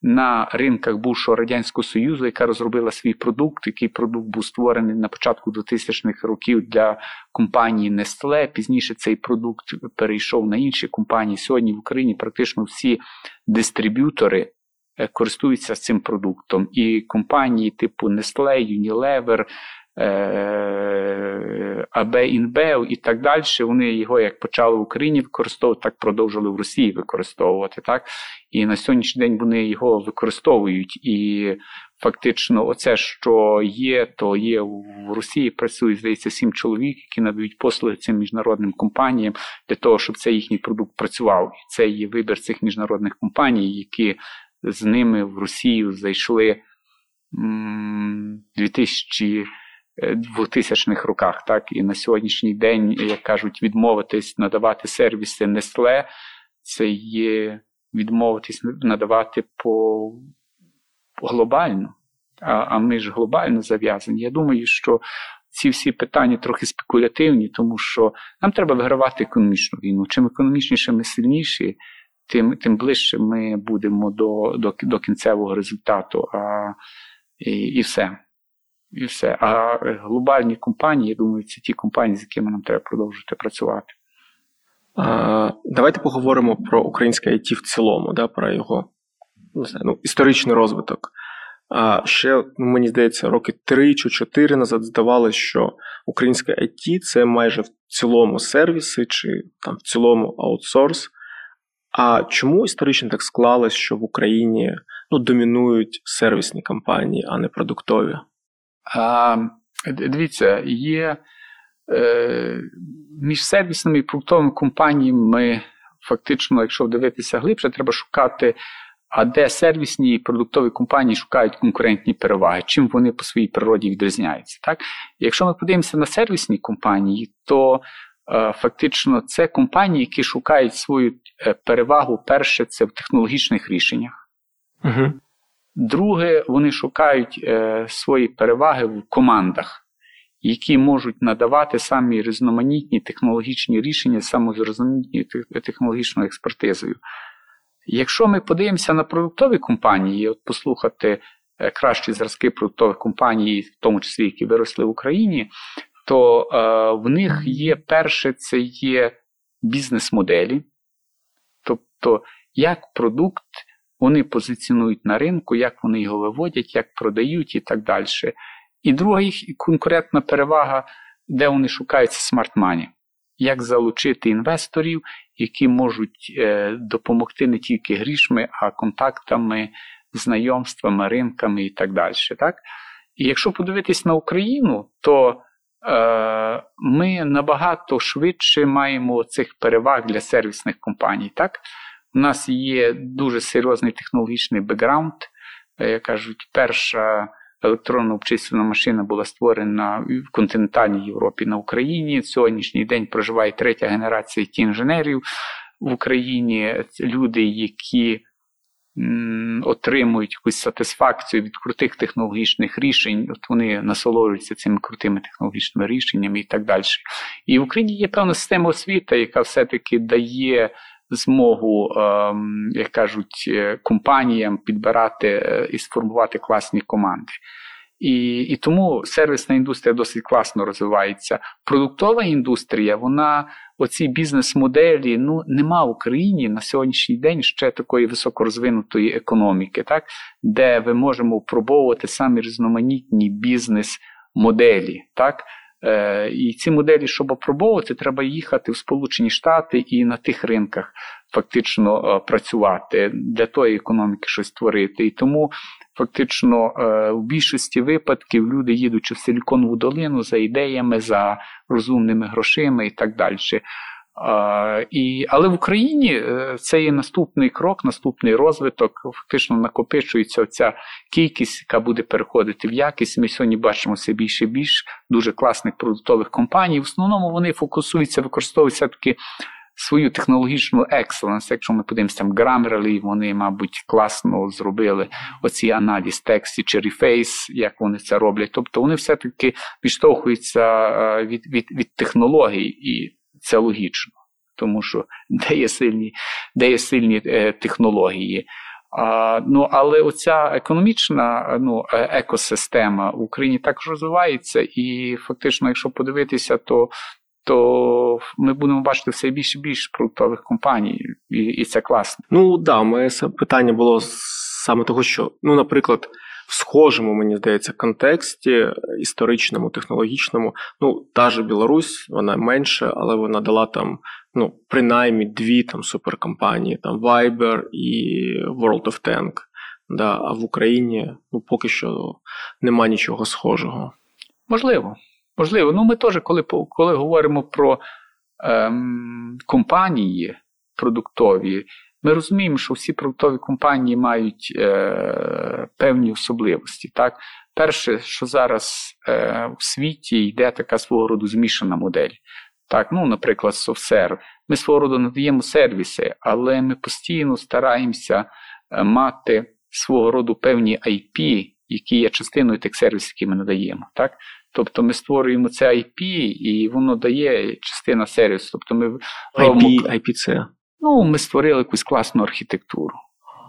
на ринках бувшого радянського союзу, яка розробила свій продукт. Який продукт був створений на початку 2000-х років для компанії Nestle. Пізніше цей продукт перейшов на інші компанії. Сьогодні в Україні практично всі дистриб'ютори. Е, користуються цим продуктом, і компанії типу Nestle, Unilever, АБ Інбео і так далі. Вони його як почали в Україні використовувати, так продовжили в Росії використовувати. так. І на сьогоднішній день вони його використовують. І фактично, оце, що є, то є в Росії. Працює, здається, сім чоловік, які надають послуги цим міжнародним компаніям для того, щоб цей їхній продукт працював. І це є вибір цих міжнародних компаній, які з ними в Росію зайшли. 2000 2000-х роках. Так І на сьогоднішній день, як кажуть, відмовитись надавати сервіси Nestle, це є відмовитись надавати по глобально. А, а ми ж глобально зав'язані. Я думаю, що ці всі питання трохи спекулятивні, тому що нам треба вигравати економічну війну. Чим економічніше ми сильніші, тим тим ближче ми будемо до до, до кінцевого результату. А, І, і все і все. А глобальні компанії, я думаю, це ті компанії, з якими нам треба продовжувати працювати. А, Давайте поговоримо про українське IT в цілому, да, про його не знаю, ну, історичний розвиток. А ще, ну, мені здається, роки три чи чотири назад здавалося, що українське IT це майже в цілому сервіси чи там в цілому аутсорс. А чому історично так склалось, що в Україні ну, домінують сервісні компанії, а не продуктові? А, Дивіться, є е, між сервісними і продуктовими компаніями фактично, якщо дивитися глибше, треба шукати. А де сервісні і продуктові компанії шукають конкурентні переваги, чим вони по своїй природі відрізняються. Так? Якщо ми подивимося на сервісні компанії, то е, фактично це компанії, які шукають свою е, перевагу перше, це в технологічних рішеннях. Угу. Друге, вони шукають е, свої переваги в командах, які можуть надавати самі різноманітні технологічні рішення самозрозумітні технологічною експертизою. Якщо ми подивимося на продуктові компанії, от послухати е, кращі зразки продуктових компаній, в тому числі які виросли в Україні, то е, в них є перше, це є бізнес-моделі, тобто як продукт вони позиціонують на ринку, як вони його виводять, як продають і так далі. І друга їх конкурентна перевага, де вони шукають smart money. Як залучити інвесторів, які можуть е, допомогти не тільки грішми, а контактами, знайомствами, ринками і так далі. Так? І якщо подивитись на Україну, то е, ми набагато швидше маємо цих переваг для сервісних компаній. Так? У нас є дуже серйозний технологічний бекграунд. Як кажуть, перша електронна обчислювальна машина була створена в континентальній Європі на Україні. Сьогоднішній день проживає третя генерація it інженерів в Україні. Це люди, які отримують якусь сатисфакцію від крутих технологічних рішень, от вони насолоджуються цими крутими технологічними рішеннями і так далі. І в Україні є певна система освіти, яка все-таки дає змогу, ем, як кажуть, е, компаніям підбирати е, і сформувати класні команди. І і тому сервісна індустрія досить класно розвивається. Продуктова індустрія, вона оці бізнес-моделі ну нема в Україні на сьогоднішній день ще такої високорозвинутої економіки, так де ви можемо впробовувати самі різноманітні бізнес-моделі. так. Е, І ці моделі, щоб опробовувати, треба їхати в Сполучені Штати і на тих ринках фактично е, працювати для тої економіки щось створити. І тому фактично е, в більшості випадків люди їдуть в Силіконову долину за ідеями, за розумними грошима і так далі. І, Але в Україні е, це є наступний крок, наступний розвиток. Фактично накопичується ця кількість, яка буде переходити в якість. Ми сьогодні бачимо все більше і більше дуже класних продуктових компаній. В основному вони фокусуються, використовуються таки свою технологічну екселенс. Якщо ми подивимося там Grammarly, вони, мабуть, класно зробили оці аналіз текстів чи Reface, як вони це роблять. Тобто вони все-таки відштовхуються е, від, від, від технологій, і це логічно, тому що де є сильні, де є сильні е, технології. А, Ну, але оця економічна ну, е, екосистема в Україні також розвивається, і фактично, якщо подивитися, то то ми будемо бачити все більше і більше продуктових компаній, і і це класно. Ну да, моє питання було саме того, що, ну, наприклад, схожому, мені здається, контексті історичному, технологічному, ну, та ж Білорусь, вона менше, але вона дала там. Ну, принаймні дві там суперкомпанії, там Viber і World of Tank. Да, А в Україні ну, поки що нема нічого схожого. Можливо. Можливо, ну ми теж, коли коли говоримо про ем, компанії продуктові, ми розуміємо, що всі продуктові компанії мають е, певні особливості. Так? Перше, що зараз е, в світі йде така свого роду змішана модель. Так, ну, Наприклад, SoftServe. Ми свого роду надаємо сервіси, але ми постійно стараємося е, мати свого роду певні IP, які є частиною тих сервісів, які ми надаємо. Так? Тобто ми створюємо це IP, і воно дає частина сервісу. Тобто ми IP, IP це? Ну, ми створили якусь класну архітектуру.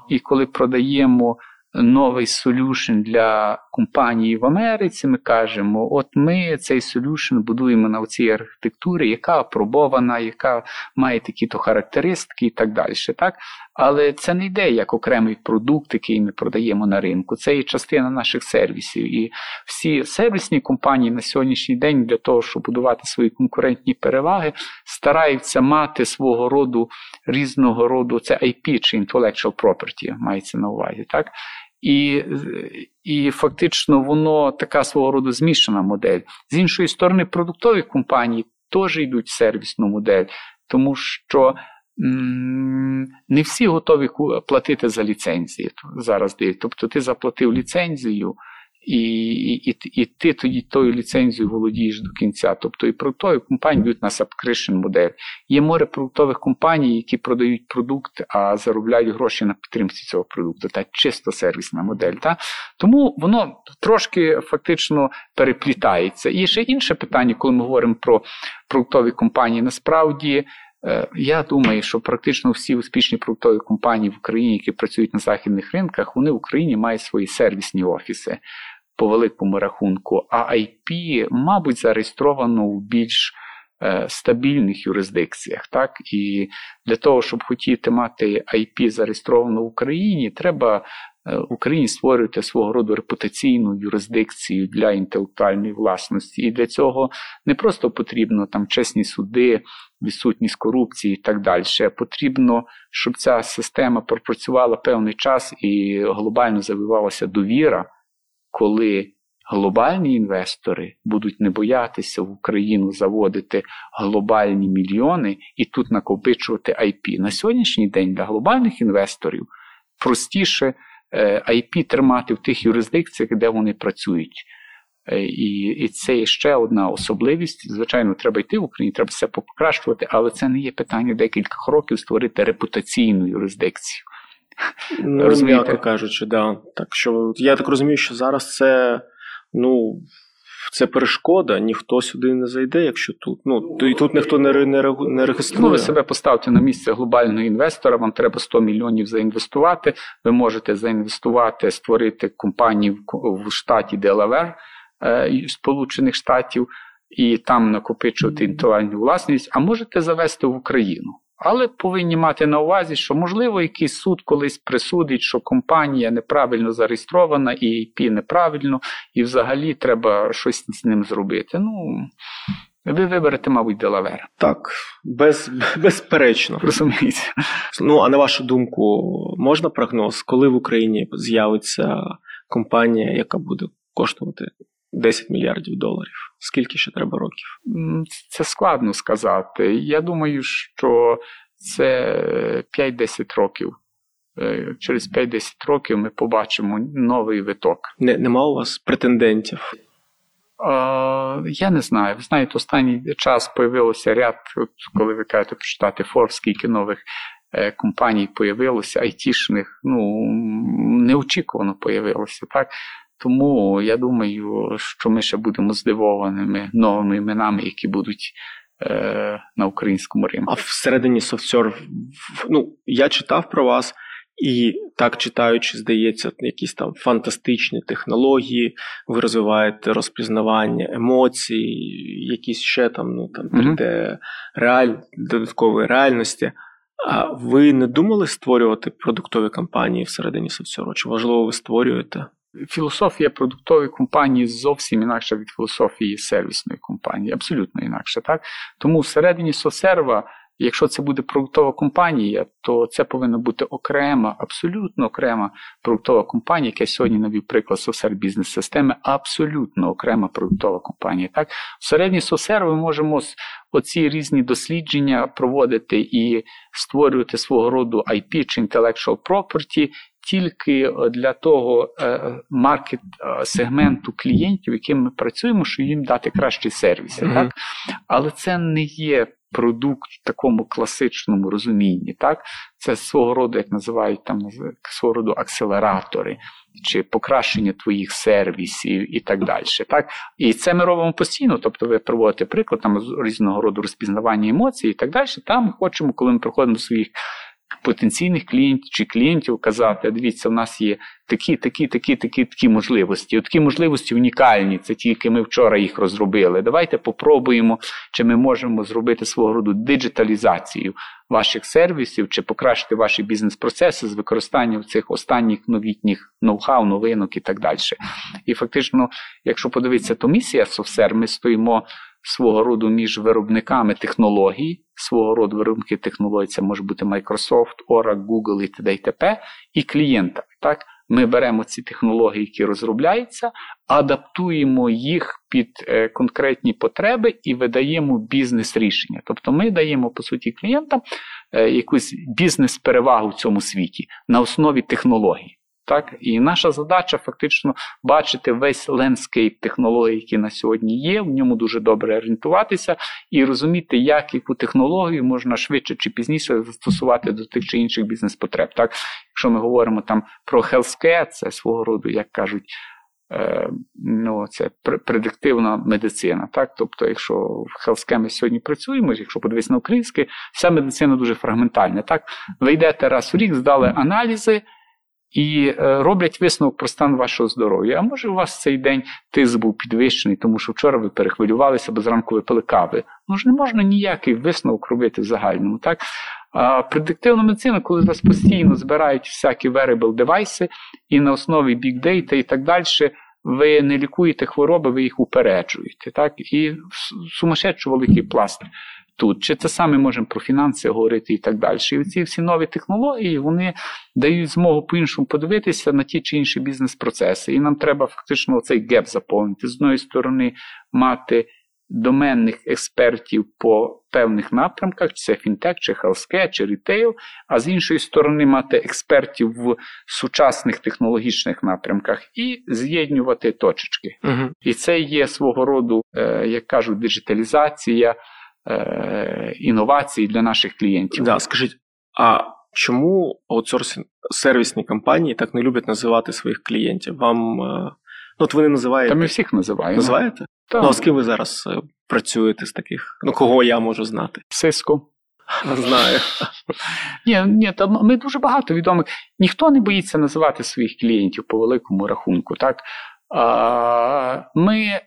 І коли продаємо новий солюшн для компанії в Америці, ми кажемо, от ми цей солюшн будуємо на цій архітектурі, яка апробована, яка має такі-то характеристики і так далі. Так? Але це не йде як окремий продукт, який ми продаємо на ринку. Це є частина наших сервісів. І всі сервісні компанії на сьогоднішній день для того, щоб будувати свої конкурентні переваги, стараються мати свого роду різного роду це IP чи intellectual property, мається на увазі. так? І і фактично воно така свого роду змішана модель. З іншої сторони, продуктові компанії теж йдуть в сервісну модель, тому що м- не всі готові платити за ліцензії зараз. Тобто ти заплатив ліцензію, і і, і, ти тоді тою ліцензією володієш до кінця. Тобто і продуктові компанії йдуть на subscription модель. Є море продуктових компаній, які продають продукт, а заробляють гроші на підтримці цього продукту. Та чисто сервісна модель. Та? Тому воно трошки фактично переплітається. І ще інше питання, коли ми говоримо про продуктові компанії, насправді. Е, я думаю, що практично всі успішні продуктові компанії в Україні, які працюють на західних ринках, вони в Україні мають свої сервісні офіси по великому рахунку, а IP, мабуть, зареєстровано в більш е, стабільних юрисдикціях. Так? І для того, щоб хотіти мати IP зареєстровано в Україні, треба е, Україні створювати свого роду репутаційну юрисдикцію для інтелектуальної власності. І для цього не просто потрібно там чесні суди, відсутність корупції і так далі. Потрібно, щоб ця система пропрацювала певний час і глобально завивалася довіра коли глобальні інвестори будуть не боятися в Україну заводити глобальні мільйони і тут накопичувати IP. На сьогоднішній день для глобальних інвесторів простіше IP тримати в тих юрисдикціях, де вони працюють. І і це є ще одна особливість. Звичайно, треба йти в Україні, треба все покращувати, але це не є питання декілька років створити репутаційну юрисдикцію. Ну, м'яко кажучи, да. Так що я так розумію, що зараз це ну. Це перешкода, ніхто сюди не зайде, якщо тут. Ну і тут ніхто не не, не реєструє. Ну, ви себе поставте на місце глобального інвестора. Вам треба 100 мільйонів заінвестувати. Ви можете заінвестувати, створити компанію в штаті Делавер е, Сполучених Штатів і там накопичувати інтелектуальну власність, а можете завести в Україну. Але повинні мати на увазі, що, можливо, якийсь суд колись присудить, що компанія неправильно зареєстрована, і IP неправильно, і взагалі треба щось з ним зробити. Ну, ви виберете, мабуть, Делавер. Так, без, безперечно. Розумієте. Ну, а на вашу думку, можна прогноз, коли в Україні з'явиться компанія, яка буде коштувати 10 мільярдів доларів? Скільки ще треба років? Це складно сказати. Я думаю, що це 5-10 років. Е, через 5-10 років ми побачимо новий виток. Не, Нема у вас претендентів? Я не знаю. Ви знаєте, останній час з'явився ряд, коли ви кажете почитати Forbes, скільки нових е, компаній появилося, айтішних, ну неочікувано появилося. так? Тому я думаю, що ми ще будемо здивованими новими іменами, які будуть е, на українському ринку. А всередині SoftServe, ну я читав про вас. І так читаючи, здається, якісь там фантастичні технології, ви розвиваєте розпізнавання емоцій, якісь ще там ну там 3D реаль, додаткової реальності. А ви не думали створювати продуктові компанії всередині SoftServe? Чи важливо ви створюєте? Філософія продуктової компанії зовсім інакша від філософії сервісної компанії, абсолютно інакша. Так? Тому всередині Сосерва, якщо це буде продуктова компанія, то це повинна бути окрема, абсолютно окрема продуктова компанія, яка сьогодні навів приклад Сосер бізнес-системи, абсолютно окрема продуктова компанія. Так? Всередині Сосер ми можемо оці різні дослідження проводити і створювати свого роду IP чи intellectual property, тільки е, для того е, маркет е, сегменту клієнтів, яким ми працюємо, щоб їм дати кращі сервіси. Mm-hmm. Так? Але це не є продукт в такому класичному розумінні. Так? Це свого роду, як називають там свого роду акселератори. Чи покращення твоїх сервісів і так далі. Так? І це ми робимо постійно. Тобто, ви проводите приклад там різного роду розпізнавання емоцій і так далі. Там ми хочемо, коли ми приходимо до своїх потенційних клієнтів чи клієнтів казати: дивіться, у нас є такі, такі, такі, такі, такі можливості. Такі можливості унікальні. Це тільки ми вчора їх розробили. Давайте попробуємо, чи ми можемо зробити свого роду диджиталізацію ваших сервісів, чи покращити ваші бізнес-процеси з використанням цих останніх новітніх ноу-хау, новинок і так далі. І фактично, якщо подивитися, то місія SoftServe, ми стоїмо свого роду між виробниками технологій, свого роду виробники технологій, це може бути Microsoft, Oracle, Google і т.д. і т.п. і клієнта. Так? Ми беремо ці технології, які розробляються, адаптуємо їх під е, конкретні потреби і видаємо бізнес-рішення. Тобто ми даємо, по суті, клієнтам е, якусь бізнес-перевагу в цьому світі на основі технологій. Так, І наша задача фактично бачити весь лендскейп технологій, які на сьогодні є, в ньому дуже добре орієнтуватися і розуміти, як яку технологію можна швидше чи пізніше застосувати до тих чи інших бізнес-потреб. Так, Якщо ми говоримо там про healthcare, це свого роду, як кажуть, е, ну, це предиктивна медицина. Так? Тобто, якщо в healthcare ми сьогодні працюємо, якщо подивитися на українське, вся медицина дуже фрагментальна. Так? Ви йдете раз в рік, здали аналізи і е, роблять висновок про стан вашого здоров'я. А може, у вас цей день тиск був підвищений, тому що вчора ви перехвилювалися, бо зранку ви пили кави. Ну ж не можна ніякий висновок робити в загальному. так? А Предиктивна медицина, коли вас постійно збирають всякі wearable девайси, і на основі big data і так далі. Ви не лікуєте хвороби, ви їх упереджуєте. так? І сумасшедший великий пласт тут. Чи це саме можемо про фінанси говорити і так далі. І ці всі нові технології вони дають змогу по-іншому подивитися на ті чи інші бізнес-процеси. І нам треба фактично цей геп заповнити. З одної сторони, мати доменних експертів по певних напрямках, чи це фінтек, чи хелске, чи рітейл, а з іншої сторони, мати експертів в сучасних технологічних напрямках і з'єднувати точечки. Угу. І це є свого роду, е, як кажуть, диджиталізація е, інновацій для наших клієнтів. Да, скажіть, а чому аутсорсинг сервісні компанії так не люблять називати своїх клієнтів? Вам е, ну, от ви не називаєте? Та ми всіх називаємо. Називаєте? Та, Ну, а з ким ви зараз е, працюєте з таких? Ну, кого я можу знати? Cisco. Знаю. Ні, ні, та ми дуже багато відомих. Ніхто не боїться називати своїх клієнтів по великому рахунку. Так? А, Ми е,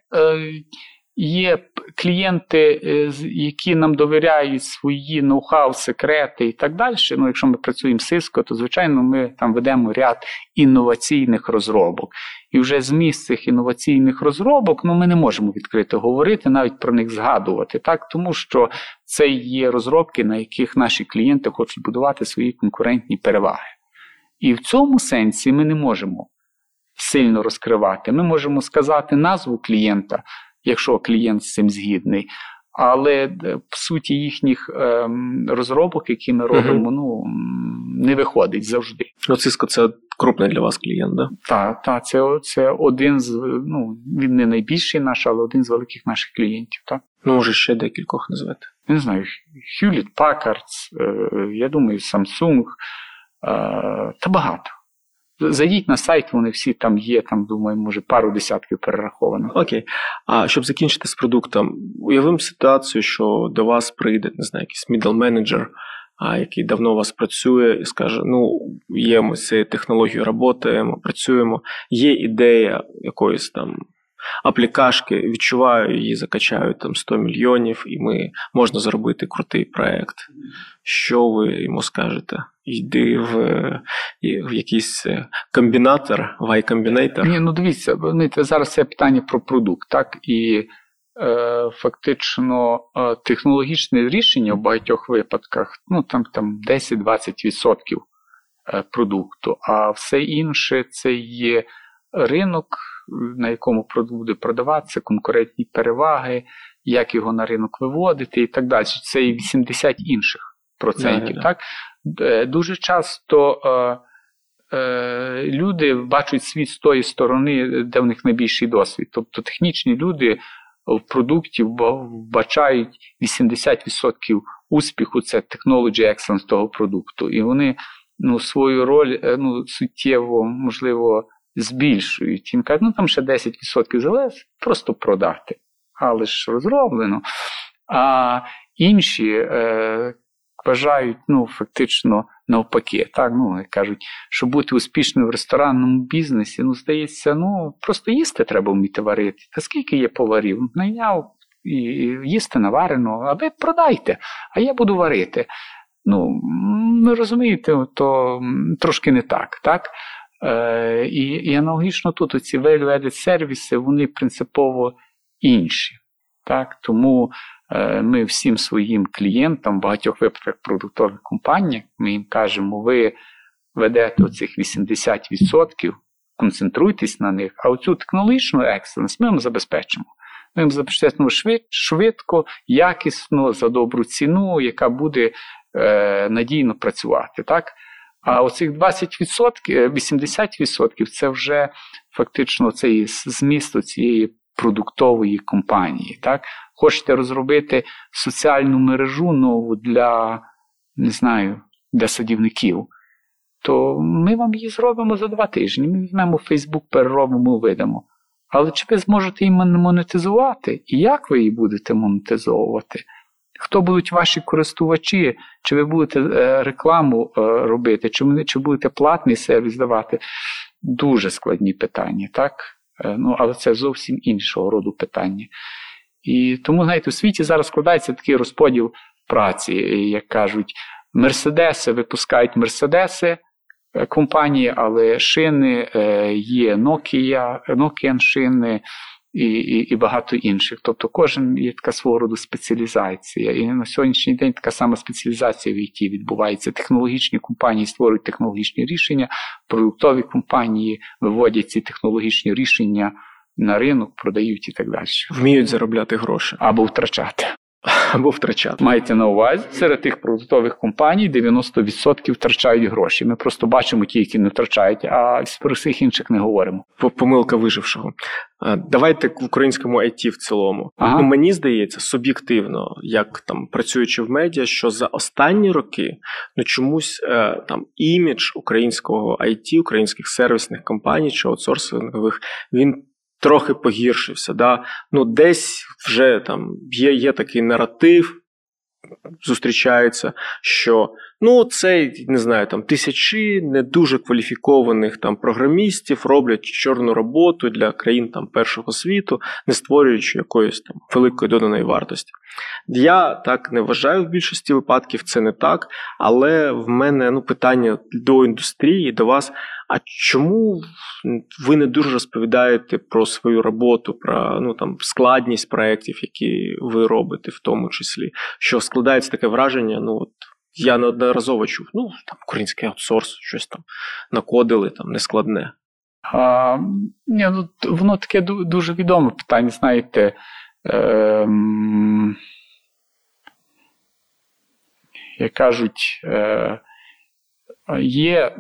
є клієнти, е, які нам довіряють свої ноу-хау, секрети і так далі. Ну, Якщо ми працюємо з Cisco, то звичайно ми там ведемо ряд інноваційних розробок. І вже зміст цих інноваційних розробок ну, ми не можемо відкрито говорити, навіть про них згадувати, так? тому що це є розробки, на яких наші клієнти хочуть будувати свої конкурентні переваги. І в цьому сенсі ми не можемо сильно розкривати. Ми можемо сказати назву клієнта, якщо клієнт з цим згідний. Але в суті їхніх ем, розробок, які ми робимо, ну не виходить завжди. Ну, це крупний для вас клієнт, да? Так, та, це це один з ну він не найбільший наш, але один з великих наших клієнтів. Так? Ну, може, ще декількох назвати. Не знаю, Hewlett Packard, е, я думаю, Samsung е, та багато. Зайдіть на сайт, вони всі там є, там, думаю, може, пару десятків перераховано. Окей. А щоб закінчити з продуктом, уявимо ситуацію, що до вас прийде, не знаю, якийсь middle менеджер, який давно у вас працює, і скаже: ну, є ми з цією технологією працюємо, працюємо, є ідея якоїсь там. Аплікашки відчуваю її, закачаю там 100 мільйонів, і ми можна зробити крутий проект. Що ви йому скажете? Йди в в якийсь комбінатор, Y-комбінатор? Ні, ну дивіться, зараз це питання про продукт, так? І е, фактично е, технологічне рішення в багатьох випадках, ну там там 10-20% продукту, а все інше це є ринок на якому продукт буде продаватися, конкурентні переваги, як його на ринок виводити і так далі. Це і 80 інших процентів. Yeah, yeah. Так? Дуже часто е, е, люди бачать світ з тої сторони, де в них найбільший досвід. Тобто технічні люди в продукті вбачають 80% успіху це technology excellence того продукту. І вони ну, свою роль ну, суттєво, можливо, збільшують. Їм кажуть, ну там ще 10% залез, просто продати. Але ж розроблено. А інші е, вважають, ну, фактично навпаки. Так, ну, кажуть, щоб бути успішним в ресторанному бізнесі, ну, здається, ну, просто їсти треба вміти варити. Та скільки є поварів? Найняв і їсти наварено, а ви продайте, а я буду варити. Ну, ви розумієте, то трошки не так. так? Е, І і аналогічно тут ці value-added сервіси, вони принципово інші. Так? Тому ми всім своїм клієнтам, в багатьох випадках продуктових компаній, ми їм кажемо, ви ведете оцих 80%, концентруйтесь на них, а оцю технологічну екселенс ми вам забезпечимо. Ми їм забезпечимо швидко, якісно, за добру ціну, яка буде е, надійно працювати. Так? А оцих 20%, 80% це вже фактично цей зміст цієї продуктової компанії. Так? Хочете розробити соціальну мережу нову для, не знаю, для садівників, то ми вам її зробимо за два тижні. Ми візьмемо Facebook, переробимо, видамо. Але чи ви зможете її монетизувати? І як ви її будете монетизовувати? Хто будуть ваші користувачі, чи ви будете е, рекламу е, робити, чи чи будете платний сервіс давати? Дуже складні питання, так? Е, ну, Але це зовсім іншого роду питання. І тому, знаєте, у світі зараз складається такий розподіл праці, як кажуть, Мерседеси випускають Мерседеси компанії, але шини є Nokia, Nokian шини і і, і багато інших. Тобто кожен є така свого роду спеціалізація. І на сьогоднішній день така сама спеціалізація, в якій відбувається. Технологічні компанії створюють технологічні рішення, продуктові компанії виводять ці технологічні рішення на ринок, продають і так далі. Вміють заробляти гроші або втрачати. Або втрачати. Майте на увазі, серед тих продуктових компаній 90% втрачають гроші. Ми просто бачимо ті, які не втрачають, а про всіх інших не говоримо. Помилка вижившого. Давайте в українському IT в цілому. Ага. Ну, Мені здається, суб'єктивно, як там працюючи в медіа, що за останні роки ну чомусь е, там імідж українського IT, українських сервісних компаній чи аутсорсингових, він трохи погіршився. Да? Ну, Десь вже там є, є такий наратив. Зустрічається, що ну це не знаю, там тисячі не дуже кваліфікованих там програмістів роблять чорну роботу для країн там першого світу, не створюючи якоїсь там великої доданої вартості. Я так не вважаю в більшості випадків, це не так. Але в мене ну питання до індустрії, до вас. А чому ви не дуже розповідаєте про свою роботу, про ну там складність проєктів, які ви робите, в тому числі? Що складається таке враження? Ну от я неодноразово чув, ну там український аутсорс, щось там накодили, там нескладне. А, ні, ну, Воно таке дуже відоме питання, знаєте. Е, як кажуть, е, є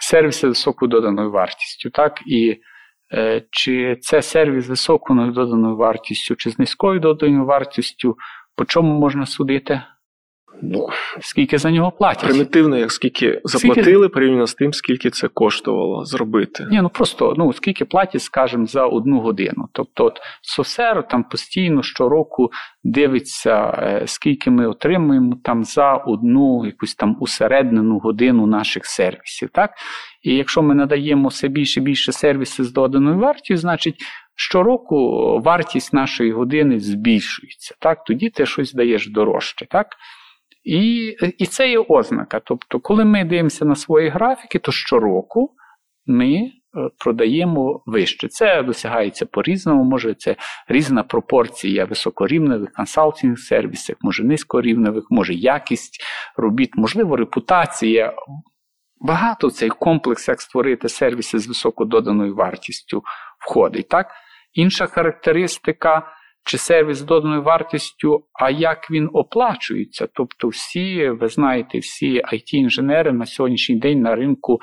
сервіси високою доданою вартістю, так? І е, чи це сервіс з високою доданою вартістю, чи з низькою доданою вартістю, по чому можна судити? Ну, Скільки за нього платять? Примітивно, як скільки заплатили скільки... порівняно з тим, скільки це коштувало зробити. Ні, ну просто ну скільки платять, скажімо, за одну годину. Тобто, от Сосер там постійно щороку дивиться, е, скільки ми отримуємо там за одну якусь там усереднену годину наших сервісів. так? І якщо ми надаємо все більше і більше сервісів з доданою вартістю, значить. Щороку вартість нашої години збільшується. Так? Тоді ти щось даєш дорожче. Так? І і це є ознака. Тобто, коли ми дивимося на свої графіки, то щороку ми е, продаємо вище. Це досягається по-різному, може це різна пропорція високорівневих консалтинг сервісів, може низькорівневих, може якість робіт, можливо, репутація. Багато цей комплекс, як створити сервіси з високододаною вартістю, входить. Так? Інша характеристика чи сервіс з доданою вартістю, а як він оплачується. Тобто, всі, ви знаєте, всі IT-інженери на сьогоднішній день на ринку.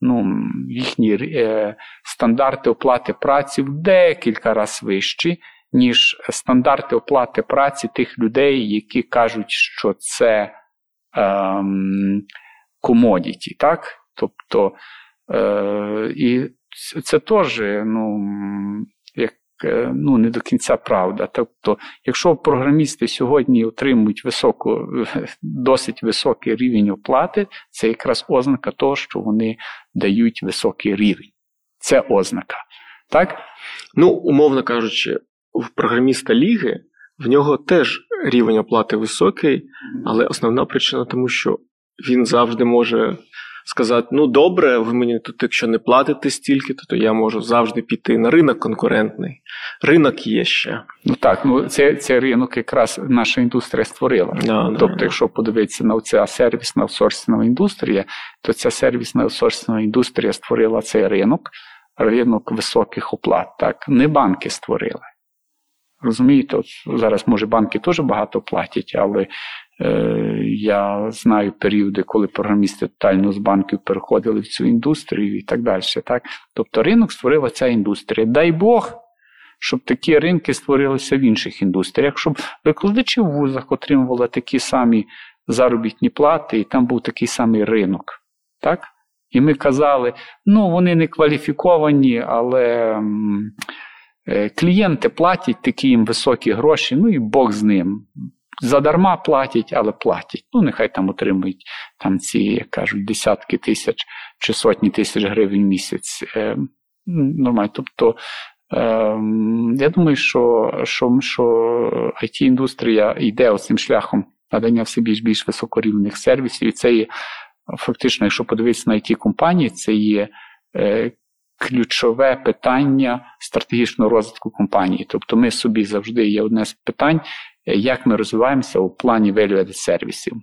Ну, їхні е, стандарти оплати праці в декілька разів вищі, ніж стандарти оплати праці тих людей, які кажуть, що це ем, комодіті. так? Тобто, е, і це теж ну, ну, не до кінця правда. Тобто, якщо програмісти сьогодні отримують високу, досить високий рівень оплати, це якраз ознака того, що вони дають високий рівень. Це ознака. Так? Ну, умовно кажучи, в програміста ліги в нього теж рівень оплати високий, але основна причина тому, що він завжди може сказати: ну добре, ви мені тут, якщо не платите стільки, то, то я можу завжди піти на ринок конкурентний. Ринок є ще. Ну так, ну це це ринок якраз наша індустрія створила. Да, тобто, да, якщо подивитися на ця сервісна аутсорсинова індустрія, то ця сервісна аутсорсинова індустрія створила цей ринок, ринок високих оплат. Так, не банки створили. Розумієте, от зараз, може, банки теж багато платять, але я знаю періоди, коли програмісти тотально з банків переходили в цю індустрію і так далі. Так? Тобто ринок створила ця індустрія. Дай Бог, щоб такі ринки створилися в інших індустріях, щоб викладачі в вузах отримували такі самі заробітні плати, і там був такий самий ринок. Так? І ми казали, ну вони не кваліфіковані, але. Е, клієнти платять такі їм високі гроші, ну і Бог з ним. Задарма платять, але платять. Ну, нехай там отримують там ці, як кажуть, десятки тисяч чи сотні тисяч гривень в місяць. Е, Нормально. Тобто, е, я думаю, що що, що IT-індустрія йде оцим шляхом надання все більш більш високорівних сервісів. І це є фактично, якщо подивитися на it компанії, це є. Е, ключове питання стратегічного розвитку компанії. Тобто, ми собі завжди є одне з питань, як ми розвиваємося у плані value-added сервісів.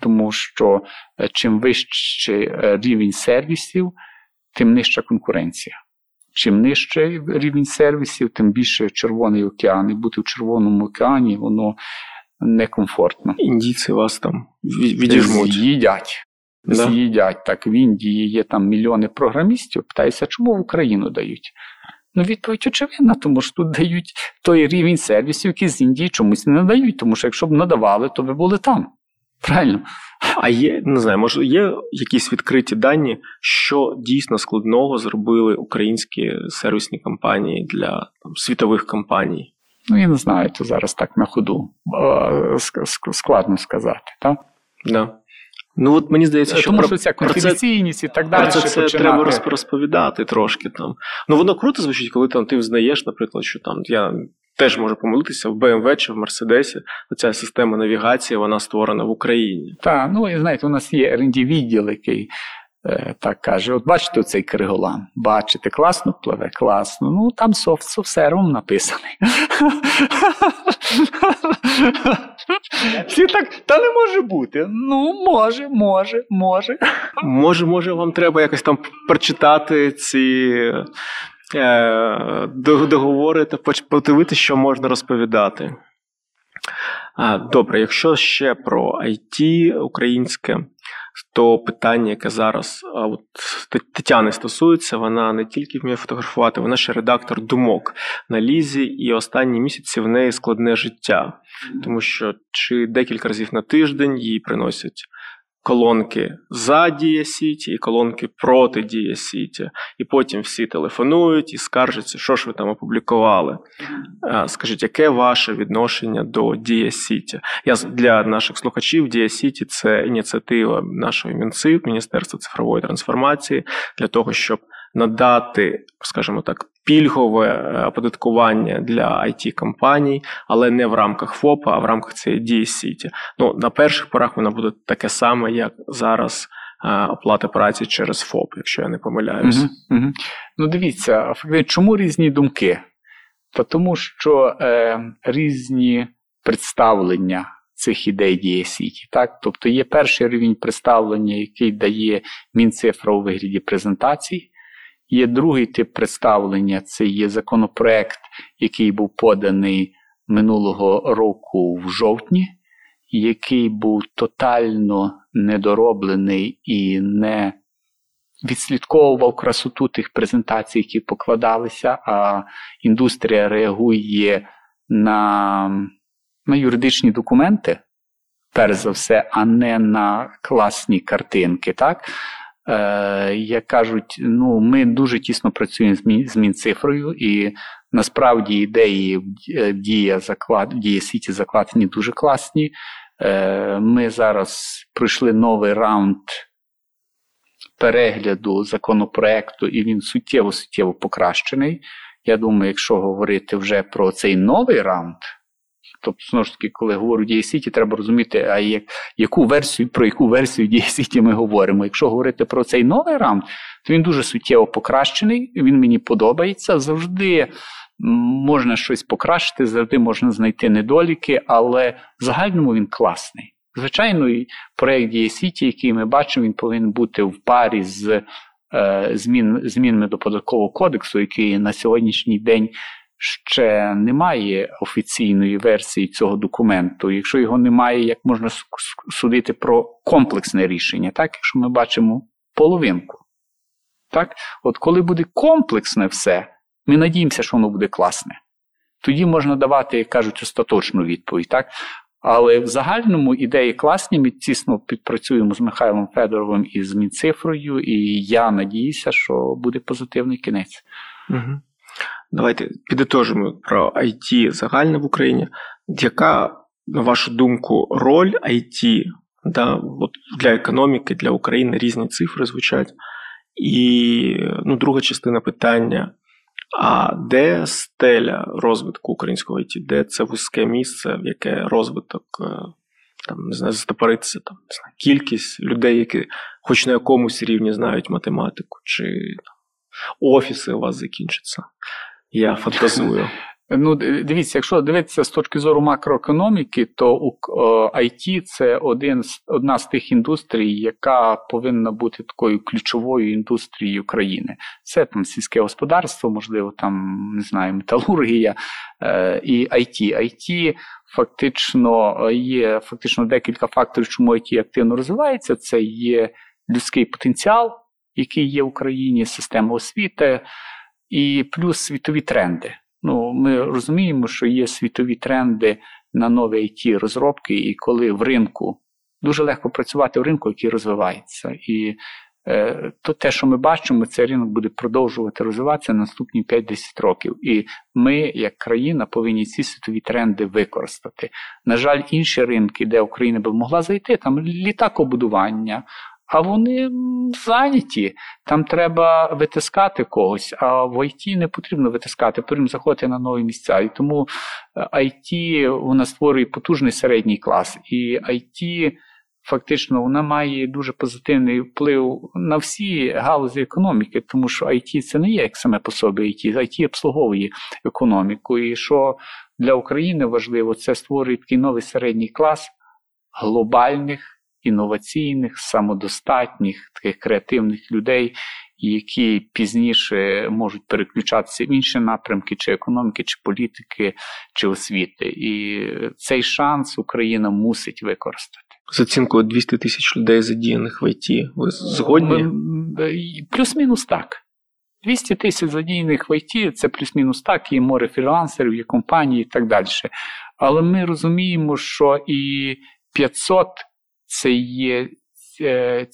Тому що е, чим вищий е, рівень сервісів, тим нижча конкуренція. Чим нижче рівень сервісів, тим більше Червоний океан. І бути в Червоному океані воно некомфортно. Індійці вас там відіжмуть. З'їдять. Да? З'їдять. Так, в Індії є там мільйони програмістів. Питаюся, чому в Україну дають? Ну, відповідь очевидна, тому що тут дають той рівень сервісів, який з Індії чомусь не надають, тому що якщо б надавали, то ви були там. Правильно? А є, не знаю, може, є якісь відкриті дані, що дійсно складного зробили українські сервісні компанії для там, світових компаній? Ну, я не знаю, то зараз так на ходу складно сказати, так? Да. Ну от мені здається, що тому про, що ця конфіденційність і так далі. Про це, це треба розповідати трошки там. Ну воно круто звучить, коли там ти взнаєш, наприклад, що там я теж можу помилитися в BMW чи в Мерседесі. Ця система навігації вона створена в Україні. Так, ну і знаєте, у нас є rd відділ, який так каже: от бачите цей криголам, бачите, класно пливе, класно. Ну там софт софсервом написаний. Всі так, та не може бути. Ну, може, може, може. Може, може, вам треба якось там прочитати ці е, договори та подивитися, що можна розповідати. Добре, якщо ще про IT українське, то питання, яке зараз от, Тетяни стосується, вона не тільки вміє фотографувати, вона ще редактор думок на Лізі, і останні місяці в неї складне життя, тому що чи декілька разів на тиждень їй приносять колонки за Дія City і колонки проти Дія City. І потім всі телефонують і скаржаться, що ж ви там опублікували. Скажіть, яке ваше відношення до Дія City? Я для наших слухачів Дія City це ініціатива нашого Мінциф, Міністерства цифрової трансформації, для того, щоб надати, скажімо так, пільгове е, оподаткування для it компаній але не в рамках ФОПа, а в рамках цієї дії Сіті. Ну на перших порах вона буде таке саме, як зараз. Е, оплата праці через ФОП, якщо я не помиляюся. Угу, угу. Ну, дивіться, чому різні думки? Та тому що е, різні представлення цих ідей діє Сіті. Так? Тобто є перший рівень представлення, який дає Мінцифра у вигляді презентацій. Є другий тип представлення це є законопроект, який був поданий минулого року в жовтні, який був тотально недороблений і не відслідковував красоту тих презентацій, які покладалися, а індустрія реагує на, на юридичні документи. Перш за все, а не на класні картинки. так? Е, як кажуть, ну ми дуже тісно працюємо з Мінцифрою, і насправді ідеї в е, дія заклад, в дія сіті закладені дуже класні. Е, ми зараз пройшли новий раунд перегляду законопроекту, і він суттєво суттєво покращений. Я думаю, якщо говорити вже про цей новий раунд. Тобто, знову ж таки, коли говорю DSCT, треба розуміти, а як, яку версію, про яку версію DSCT ми говоримо. Якщо говорити про цей новий раунд, то він дуже суттєво покращений, він мені подобається. Завжди можна щось покращити, завжди можна знайти недоліки, але в загальному він класний. Звичайно, і проєкт DSCT, який ми бачимо, він повинен бути в парі з е, змін, змінами до податкового кодексу, який на сьогоднішній день ще немає офіційної версії цього документу. Якщо його немає, як можна судити про комплексне рішення, так? якщо ми бачимо половинку. Так? От коли буде комплексне все, ми надіємося, що воно буде класне. Тоді можна давати, як кажуть, остаточну відповідь. Так? Але в загальному ідеї класні, ми тісно підпрацюємо з Михайлом Федоровим і з Мінцифрою, і я надіюся, що буде позитивний кінець. Угу. Давайте підітожимо про IT загальне в Україні. Яка, на вашу думку, роль IT да, от для економіки, для України різні цифри звучать? І ну, друга частина питання: а де стеля розвитку українського IT? Де це вузьке місце, в яке розвиток е, там, не знаю, застопориться там, не знаю, кількість людей, які хоч на якомусь рівні знають математику, чи там, офіси у вас закінчаться? Я фантазую. Ну, дивіться, якщо дивитися з точки зору макроекономіки, то IT – це один одна з тих індустрій, яка повинна бути такою ключовою індустрією країни. Це там сільське господарство, можливо, там не знаю, металургія е, і IT. IT фактично є фактично декілька факторів, чому IT активно розвивається. Це є людський потенціал, який є в Україні, система освіти, і плюс світові тренди. Ну, Ми розуміємо, що є світові тренди на нові it розробки, і коли в ринку дуже легко працювати в ринку, який розвивається. І е, то те, що ми бачимо, цей ринок буде продовжувати розвиватися наступні 5-10 років. І ми, як країна, повинні ці світові тренди використати. На жаль, інші ринки, де Україна би могла зайти, там літакобудування, а вони зайняті. Там треба витискати когось, а в ІТ не потрібно витискати, потрібно заходити на нові місця. І тому IT е, вона створює потужний середній клас. І IT фактично вона має дуже позитивний вплив на всі галузі економіки, тому що IT це не є як саме по собі IT, IT обслуговує економіку. І що для України важливо, це створює такий новий середній клас глобальних інноваційних, самодостатніх, таких креативних людей, які пізніше можуть переключатися в інші напрямки, чи економіки, чи політики, чи освіти. І цей шанс Україна мусить використати. З оцінкою 200 тисяч людей задіяних в ІТ. Ви згодні? Плюс-мінус так. 200 тисяч задіяних в ІТ це плюс-мінус так, є море фрілансерів, є компанії і так далі. Але ми розуміємо, що і 500 це є е,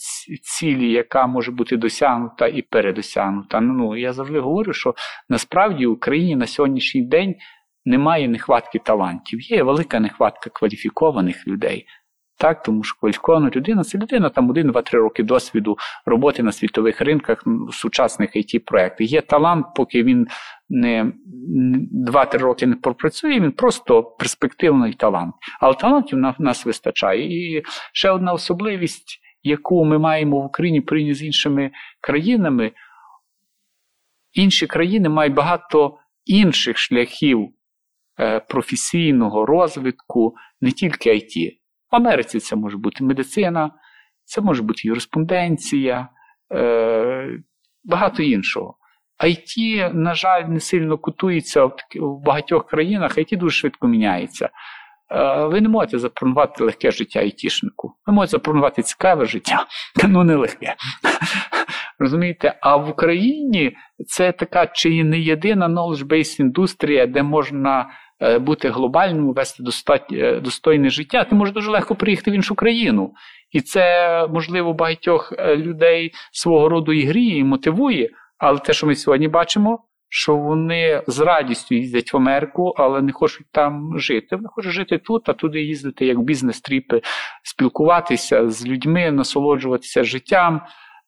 цілі, яка може бути досягнута і передосягнута. Ну, Я завжди говорю, що насправді в Україні на сьогоднішній день немає нехватки талантів. Є велика нехватка кваліфікованих людей. Так, тому що кваліфікована людина це людина там один, два-три роки досвіду роботи на світових ринках сучасних it проєктах Є талант, поки він не 2-3 роки не пропрацює, він просто перспективний талант. Але талантів на нас вистачає. І ще одна особливість, яку ми маємо в Україні порівняно з іншими країнами. Інші країни мають багато інших шляхів е, професійного розвитку, не тільки IT. В Америці це може бути медицина, це може бути юриспонденція, е, багато іншого. IT, на жаль, не сильно кутується в багатьох країнах, IT дуже швидко міняється. Е, ви не можете запропонувати легке життя айтішнику. Ви можете запропонувати цікаве життя, ну не легке. Розумієте? А в Україні це така чи не єдина knowledge-based індустрія, де можна бути глобальним, вести е, достойне життя, ти можеш дуже легко приїхати в іншу країну. І це, можливо, багатьох е, людей свого роду і гріє, і мотивує. Але те, що ми сьогодні бачимо, що вони з радістю їздять в Америку, але не хочуть там жити. Вони хочуть жити тут, а туди їздити як бізнес-тріпи, спілкуватися з людьми, насолоджуватися життям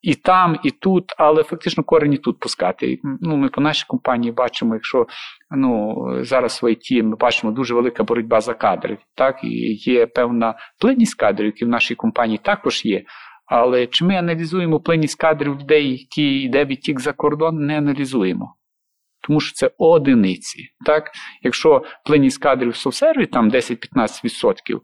і там, і тут, але фактично корені тут пускати. Ну, Ми по нашій компанії бачимо, якщо ну, зараз в ІТ ми бачимо дуже велика боротьба за кадри. Так, і є певна плинність кадрів, які в нашій компанії також є. Але чи ми аналізуємо плинність кадрів людей, які йде відтік за кордон, не аналізуємо. Тому що це одиниці. Так? Якщо плинність кадрів в софсерві там 10-15%,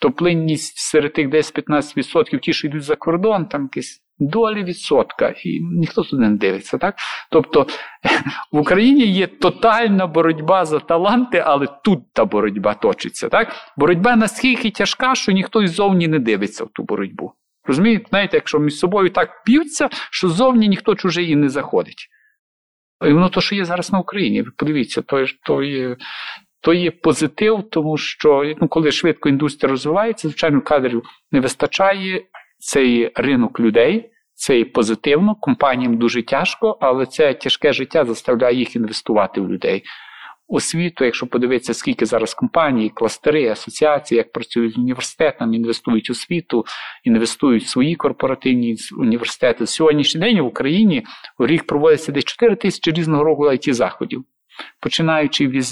то плинність серед тих 10-15% ті, що йдуть за кордон, там якісь долі відсотка, і ніхто туди не дивиться. так? Тобто в Україні є тотальна боротьба за таланти, але тут та боротьба точиться. так? Боротьба настільки тяжка, що ніхто ззовні не дивиться в ту боротьбу. Розумієте, знаєте, якщо між собою так п'ються, що ззовні ніхто чужий не заходить. І воно то, що є зараз на Україні, ви подивіться, то, то є. То є позитив, тому що ну, коли швидко індустрія розвивається, звичайно, кадрів не вистачає, цей ринок людей, це і позитивно, компаніям дуже тяжко, але це тяжке життя заставляє їх інвестувати в людей. Освіту, якщо подивитися, скільки зараз компаній, кластери, асоціації, як працюють університетами, інвестують у освіту, інвестують в свої корпоративні університети. Сьогоднішній день в Україні у рік проводиться десь 4 тисячі різного року it заходів. Починаючи від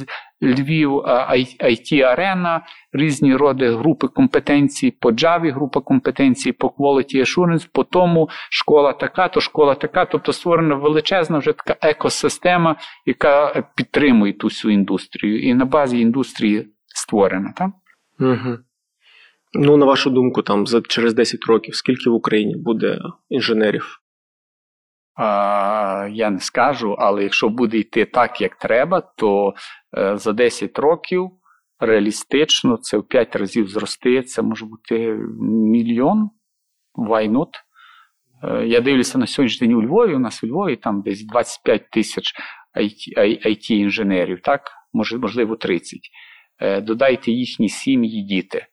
Львів it арена різні роди групи компетенцій по Java, група компетенцій по Quality Assurance, по тому школа така, то школа така. Тобто створена величезна вже така екосистема, яка підтримує ту всю індустрію. І на базі індустрії створена. Так? Угу. Ну, на вашу думку, там за через 10 років скільки в Україні буде інженерів? Я не скажу, але якщо буде йти так, як треба, то е, за 10 років реалістично це в 5 разів зросте. Це може бути мільйон вайнот. Е, я дивлюся на сьогоднішній день у Львові. У нас у Львові там десь 25 тисяч it інженерів так? можливо, 30. Е, додайте їхні сім'ї, діти.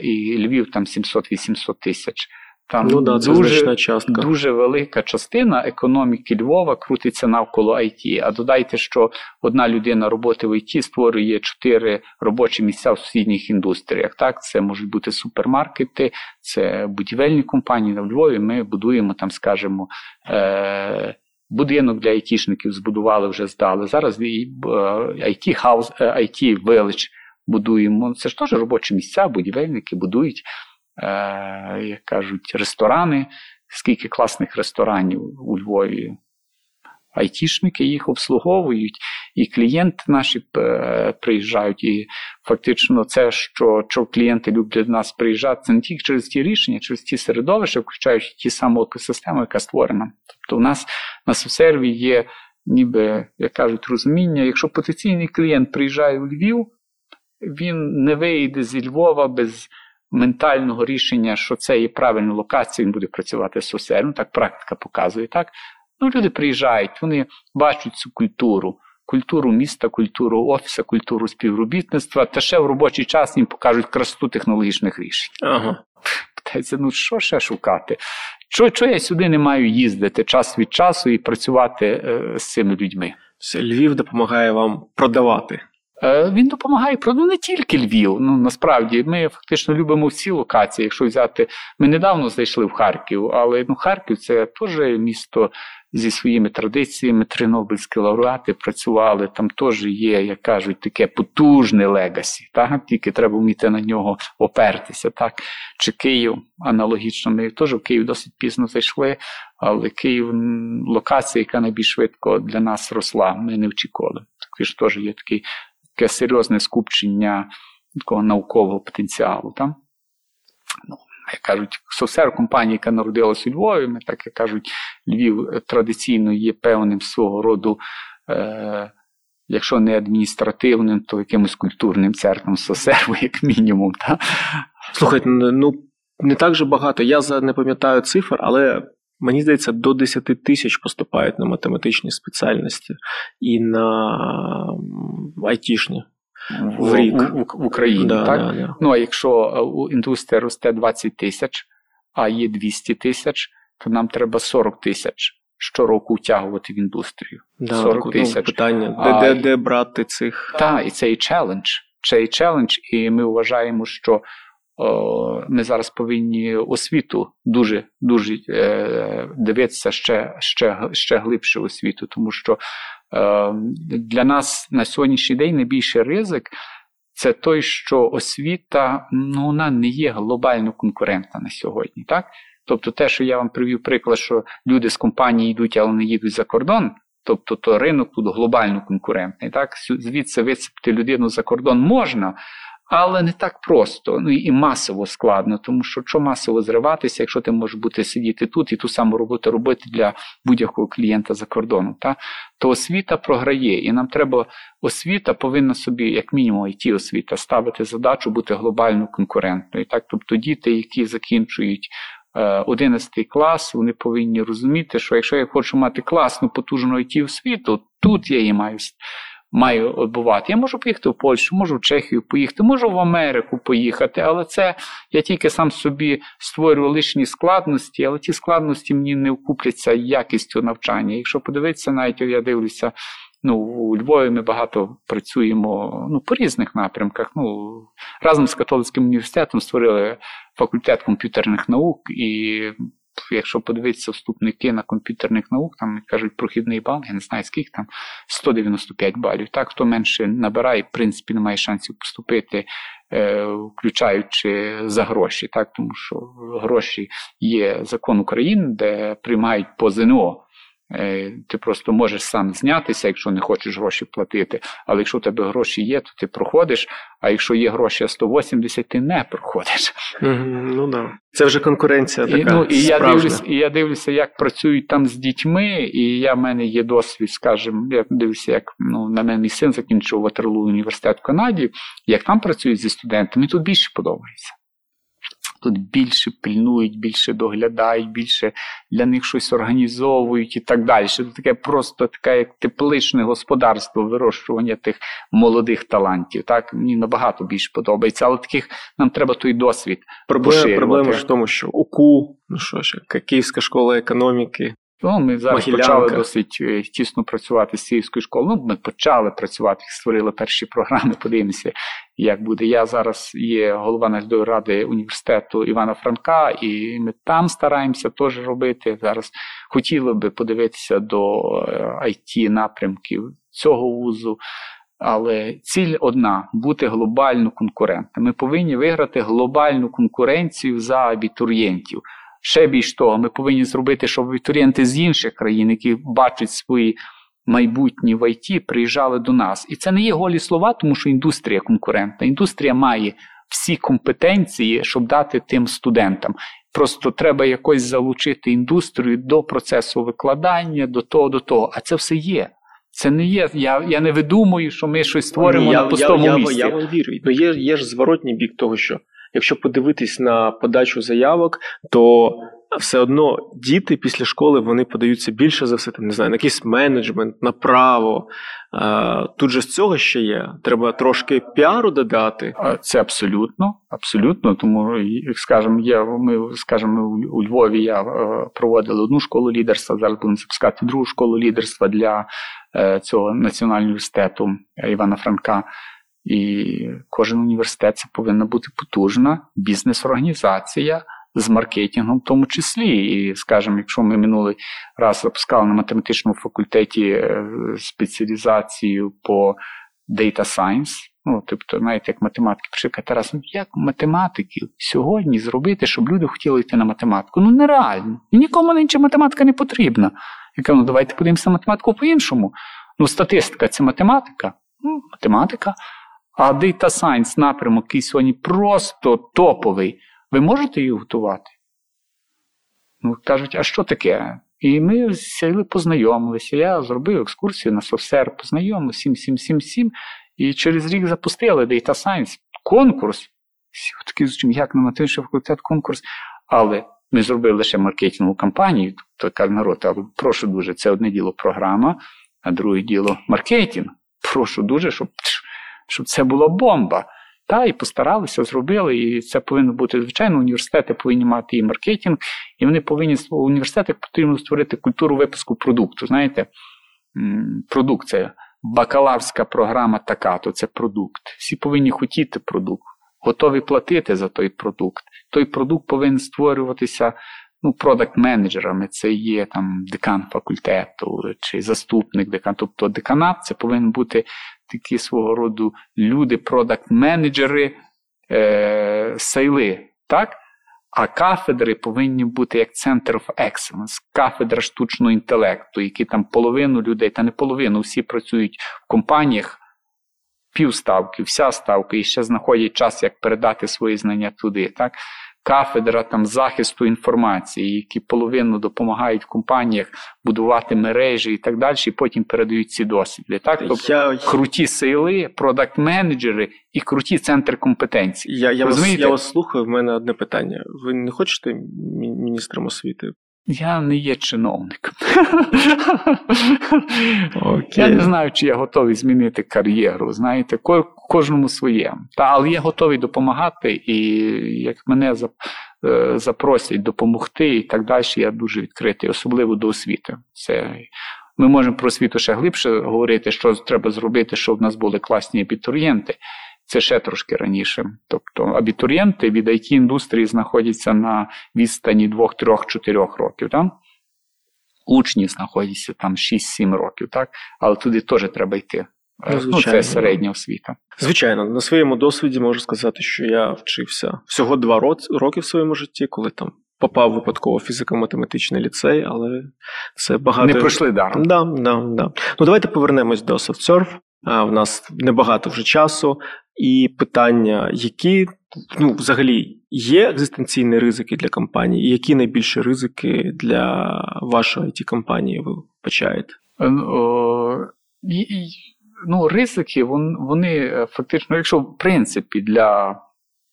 І Львів там 700-800 тисяч. Там ну, да, це дуже, частка. дуже велика частина економіки Львова крутиться навколо IT. А додайте, що одна людина роботи в ІТ створює чотири робочі місця в сусідніх індустріях. Так, це можуть бути супермаркети, це будівельні компанії на Львові. Ми будуємо там, скажімо, е- будинок для айтішників збудували, вже здали. Зараз IT House, IT Village будуємо. Це ж теж робочі місця, будівельники будують, е, як кажуть, ресторани. Скільки класних ресторанів у Львові. Айтішники їх обслуговують, і клієнти наші е, приїжджають. І фактично, це, що що клієнти люблять до нас приїжджати, це не тільки через ті рішення, через ті середовища, включаючи ті саму екосистему, яка створена. Тобто, у нас на серві є, ніби як кажуть, розуміння, якщо потенційний клієнт приїжджає у Львів, він не вийде зі Львова без ментального рішення, що це є правильна локація, він буде працювати. Ну, так практика показує. так. Ну, Люди приїжджають, вони бачать цю культуру, культуру міста, культуру офісу, культуру співробітництва, та ще в робочий час їм покажуть красоту технологічних рішень. Ага. Питається, ну що ще шукати? Що, що я сюди не маю їздити час від часу і працювати е, з цими людьми? Львів допомагає вам продавати. Е, він допомагає ну, не тільки Львів. Ну насправді ми фактично любимо всі локації. Якщо взяти, ми недавно зайшли в Харків, але ну Харків це теж місто зі своїми традиціями. Три лауреати працювали. Там теж є, як кажуть, таке потужне legacy. Так тільки треба вміти на нього опертися. Так чи Київ аналогічно. Ми теж в Київ досить пізно зайшли. Але Київ локація, яка найбільш швидко для нас росла, ми не очікували. Також теж є такий таке серйозне скупчення такого наукового потенціалу. Там. Ну, як кажуть, Совсер компанія, яка народилась у Львові, ми так як кажуть, Львів традиційно є певним свого роду, е, якщо не адміністративним, то якимось культурним церквом Сосерву, як мінімум. Та? Слухайте, ну не так же багато. Я не пам'ятаю цифр, але Мені здається, до 10 тисяч поступають на математичні спеціальності і на айтішні. В рік в, в Україні. Да, так? Да, да. Ну а якщо е, індустрія росте 20 тисяч, а є 200 тисяч, то нам треба 40 тисяч щороку втягувати в індустрію. Да, 40 ну, тисяч. Питання, а, де, де, де брати цих? Так, і це і челендж. Це і челендж, і ми вважаємо, що ми зараз повинні освіту дуже дуже е, дивитися ще ще, ще глибше освіту, тому що е, для нас на сьогоднішній день найбільший ризик це той, що освіта ну, вона не є глобально конкурентна на сьогодні. так? Тобто, те, що я вам привів приклад, що люди з компанії йдуть, але не їдуть за кордон. Тобто то ринок тут глобально конкурентний. Так? Звідси висипати людину за кордон можна, але не так просто, ну і масово складно, тому що що масово зриватися, якщо ти можеш бути сидіти тут і ту саму роботу робити для будь-якого клієнта за кордоном, та? то освіта програє, і нам треба освіта повинна собі, як мінімум, it освіта, ставити задачу бути глобально конкурентною. Так? Тобто діти, які закінчують. 11 е, клас, вони повинні розуміти, що якщо я хочу мати класну потужну IT освіту, тут я її маю маю відбувати. Я можу поїхати в Польщу, можу в Чехію поїхати, можу в Америку поїхати, але це я тільки сам собі створюю лишні складності, але ті складності мені не вкупляться якістю навчання. Якщо подивитися, навіть я дивлюся. Ну, у Львові ми багато працюємо ну, по різних напрямках. Ну, Разом з католицьким університетом створили факультет комп'ютерних наук, і якщо подивитися вступники на комп'ютерних наук, там кажуть прохідний бал, я не знаю скільки там 195 балів. Так, хто менше набирає, в принципі, не має шансів поступити, е, включаючи за гроші, так, тому що гроші є закон України, де приймають по ЗНО. Е, ти просто можеш сам знятися, якщо не хочеш гроші платити. Але якщо у тебе гроші є, то ти проходиш. А якщо є гроші 180, ти не проходиш. Ну да. Це вже конкуренція. така І, ну, і я дивлюся, і я дивлюся, як працюють там з дітьми, і я в мене є досвід, скажімо, я дивлюся, як ну, на мене мій син закінчив Ватерлу університет в Канаді, як там працюють зі студентами, тут більше подобається. Тут більше пильнують, більше доглядають, більше для них щось організовують і так далі. Це таке просто таке як тепличне господарство вирощування тих молодих талантів. Так мені набагато більше подобається, але таких нам треба той досвід. Проблема, проблема ж в тому, що УКУ, ну що ж, Київська школа економіки. Ну, ми зараз Могилянка. почали досить е, тісно працювати з Київською школою. Ну, ми почали працювати, створили перші програми. Подивимося, як буде. Я зараз є голова наглядової ради університету Івана Франка, і ми там стараємося теж робити. Зараз хотіли би подивитися до it напрямків цього вузу. Але ціль одна бути глобально конкурентним. Ми повинні виграти глобальну конкуренцію за абітурієнтів. Ще більш того, ми повинні зробити, щоб абітурієнти з інших країн, які бачать свої майбутні в ІТ, приїжджали до нас. І це не є голі слова, тому що індустрія конкурентна. Індустрія має всі компетенції, щоб дати тим студентам. Просто треба якось залучити індустрію до процесу викладання, до того, до того. А це все є. Це не є. Я я не видумую, що ми щось створимо Ні, на пустому я, місці. Я, я вам вірю. Ну, є, є ж зворотній бік того, що якщо подивитись на подачу заявок, то все одно діти після школи вони подаються більше за все, там, не знаю, на якийсь менеджмент, на право. Тут же з цього ще є. Треба трошки піару додати. Це абсолютно, абсолютно. Тому, як скажемо, є, ми скажімо, у- Львові я е, проводили одну школу лідерства, зараз будемо запускати другу школу лідерства для е, цього національного університету Івана Франка. І кожен університет це повинна бути потужна бізнес-організація з маркетингом, в тому числі. І, скажімо, якщо ми минулий раз запускали на математичному факультеті е, спеціалізацію по Data Science, ну, тобто, знаєте, як математики, пише Тарас, ну як математиків сьогодні зробити, щоб люди хотіли йти на математику? Ну нереально. Нікому інша математика не потрібна. Я кажу, ну давайте подивимося на математику по-іншому. Ну, статистика це математика. Ну, математика. А Data Science напрямок, який сьогодні просто топовий, ви можете її готувати? Ну, кажуть, а що таке? І ми сіли, познайомилися. Я зробив екскурсію на софсер, познайомився, 7, 7, 7, 7. І через рік запустили Data Science конкурс. Всі такі звучимо, як на математичний факультет конкурс. Але ми зробили лише маркетингову кампанію, тобто каже народ, але прошу дуже, це одне діло програма, а друге діло маркетинг. Прошу дуже, щоб, щоб це була бомба. Та, і постаралися, зробили, і це повинно бути, звичайно, університети повинні мати і маркетинг, і вони повинні у університетах потрібно створити культуру випуску продукту. Знаєте, м, продукт це бакалаврська програма така, то це продукт. Всі повинні хотіти продукт, готові платити за той продукт. Той продукт повинен створюватися ну, продакт-менеджерами. Це є там декан факультету чи заступник декана. Тобто деканат це повинен бути такі свого роду люди, продакт-менеджери, е, сейли. так? А кафедри повинні бути як Center of Excellence, кафедра штучного інтелекту, які там половину людей, та не половину, всі працюють в компаніях, півставки, вся ставка, і ще знаходять час, як передати свої знання туди. Так? Кафедра там захисту інформації, які половину допомагають в компаніях будувати мережі і так далі, і потім передають ці досвіди. Так? Тобто Я, круті сили, продакт-менеджери і круті центри компетенцій. я, я, вас, я вас слухаю, в мене одне питання. Ви не хочете мі- міністром освіти? Я не є чиновником. Окей. Я не знаю, чи я готовий змінити кар'єру. Знаєте, ко- кожному своє. Та, але я готовий допомагати, і як мене е, запросять допомогти і так далі, я дуже відкритий, особливо до освіти. Це ми можемо про освіту ще глибше говорити, що треба зробити, щоб в нас були класні абітурієнти. Це ще трошки раніше. Тобто абітурієнти від it індустрії знаходяться на відстані 2, 3, 4 років. Так? Учні знаходяться там 6-7 років, так? але туди теж треба йти. Ну, ну, Це середня освіта. Звичайно, на своєму досвіді можу сказати, що я вчився всього два роки в своєму житті, коли там попав випадково фізико-математичний ліцей, але це багато. Не пройшли даром. Да, да, да. Ну давайте повернемось до SoftSurf. В нас небагато вже часу, і питання, які ну, взагалі є екзистенційні ризики для компанії, і які найбільші ризики для вашої it компанії ви вбачаєте? Е, ну, ризики, вони е, фактично, якщо в принципі для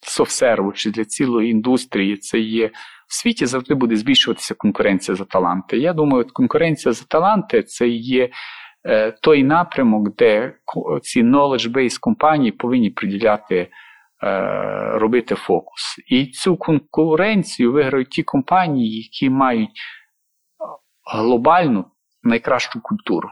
софтсерву чи для цілої індустрії це є в світі завжди буде збільшуватися конкуренція за таланти. Я думаю, конкуренція за таланти це є е, той напрямок, де ці knowledge-based компанії повинні приділяти, е, робити фокус. І цю конкуренцію виграють ті компанії, які мають глобальну найкращу культуру.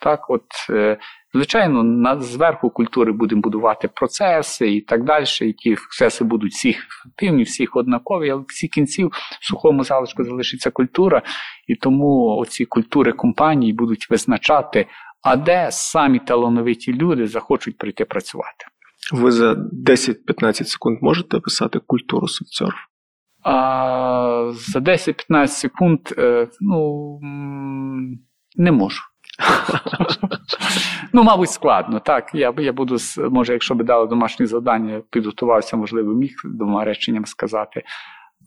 Так, от, е, Звичайно, на, зверху культури будемо будувати процеси і так далі. І ті процеси будуть всіх ефективні, всіх однакові, але в всі кінців в сухому залишку залишиться культура, і тому оці культури компаній будуть визначати, а де самі талановиті люди захочуть прийти працювати. Ви за 10-15 секунд можете описати культуру софтсерф? А, За 10-15 секунд е, ну, не можу. Ну, мабуть, складно. Так, я я буду, може, якщо би дали домашнє завдання, підготувався, можливо, міг двома реченням сказати.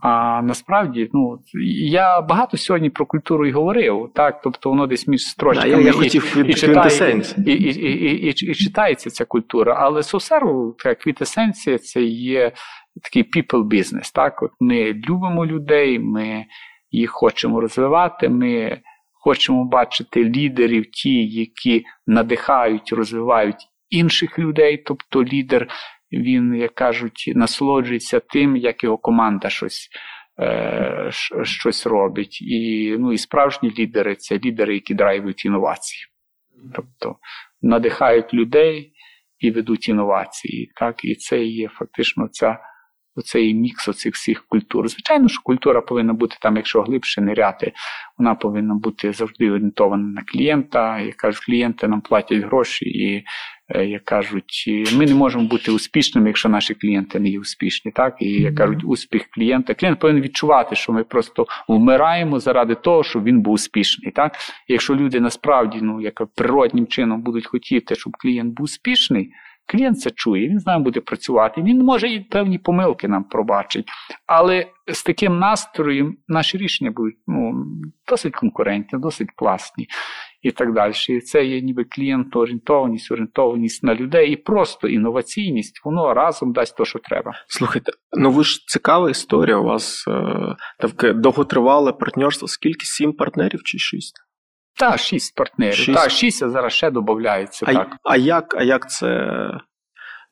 А насправді, ну, я багато сьогодні про культуру і говорив, так, тобто воно десь між строчками я, я і, хотів і, читає, і, і, і, читається ця культура. Але Сосеру, як квітесенція, це є такий people business. Так? От Ми любимо людей, ми їх хочемо розвивати. ми Хочемо бачити лідерів, ті, які надихають, розвивають інших людей. Тобто лідер, він, як кажуть, насолоджується тим, як його команда щось е, щось робить. І ну, і справжні лідери це лідери, які драйвують інновації. Тобто надихають людей і ведуть інновації. Так? І це є фактично ця оцей мікс оцих всіх культур. Звичайно, що культура повинна бути там, якщо глибше ниряти, вона повинна бути завжди орієнтована на клієнта. Як кажуть, клієнти нам платять гроші, і е, як кажуть, ми не можемо бути успішними, якщо наші клієнти не є успішні. Так? І як кажуть, успіх клієнта. Клієнт повинен відчувати, що ми просто вмираємо заради того, щоб він був успішний. Так? І якщо люди насправді ну, як природнім чином будуть хотіти, щоб клієнт був успішний. Клієнт це чує, він з нами буде працювати. Він може і певні помилки нам пробачить. Але з таким настроєм наші рішення будуть ну, досить конкурентні, досить класні і так далі. Це є ніби клієнтоорієнтованість, орієнтованість на людей і просто інноваційність, воно разом дасть те, що треба. Слухайте, ну ви ж цікава історія. У вас е, таке довготривале партнерство. Скільки сім партнерів чи шість? Так, шість партнерів. Шість. Та, шість, а зараз ще додається. А, так. а як а як це?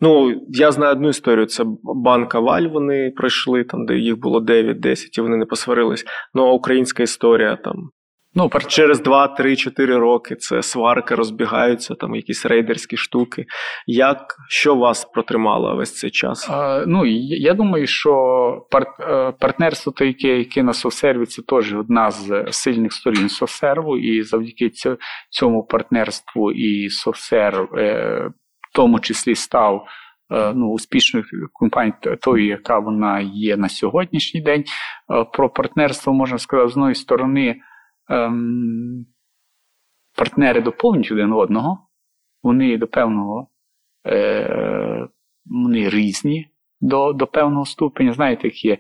Ну, я знаю одну історію: це банка Валь. Вони пройшли, там, де їх було 9-10, і вони не посварились. Ну, а українська історія там Ну, Через 2, 3, 4 роки це сварки розбігаються, там якісь рейдерські штуки. Як що вас протримало весь цей час? А, Ну я думаю, що пар, е, партнерство, яке яке на софсерві, це теж одна з сильних сторін софсерву, і завдяки цьому партнерству і софсерв е, в тому числі став. Е, ну, успішною компанією, тою, яка вона є на сьогоднішній день. Про партнерство можна сказати, з одної сторони, ем, партнери доповнюють один одного, вони до певного е, вони різні до до певного ступеня. Знаєте, як є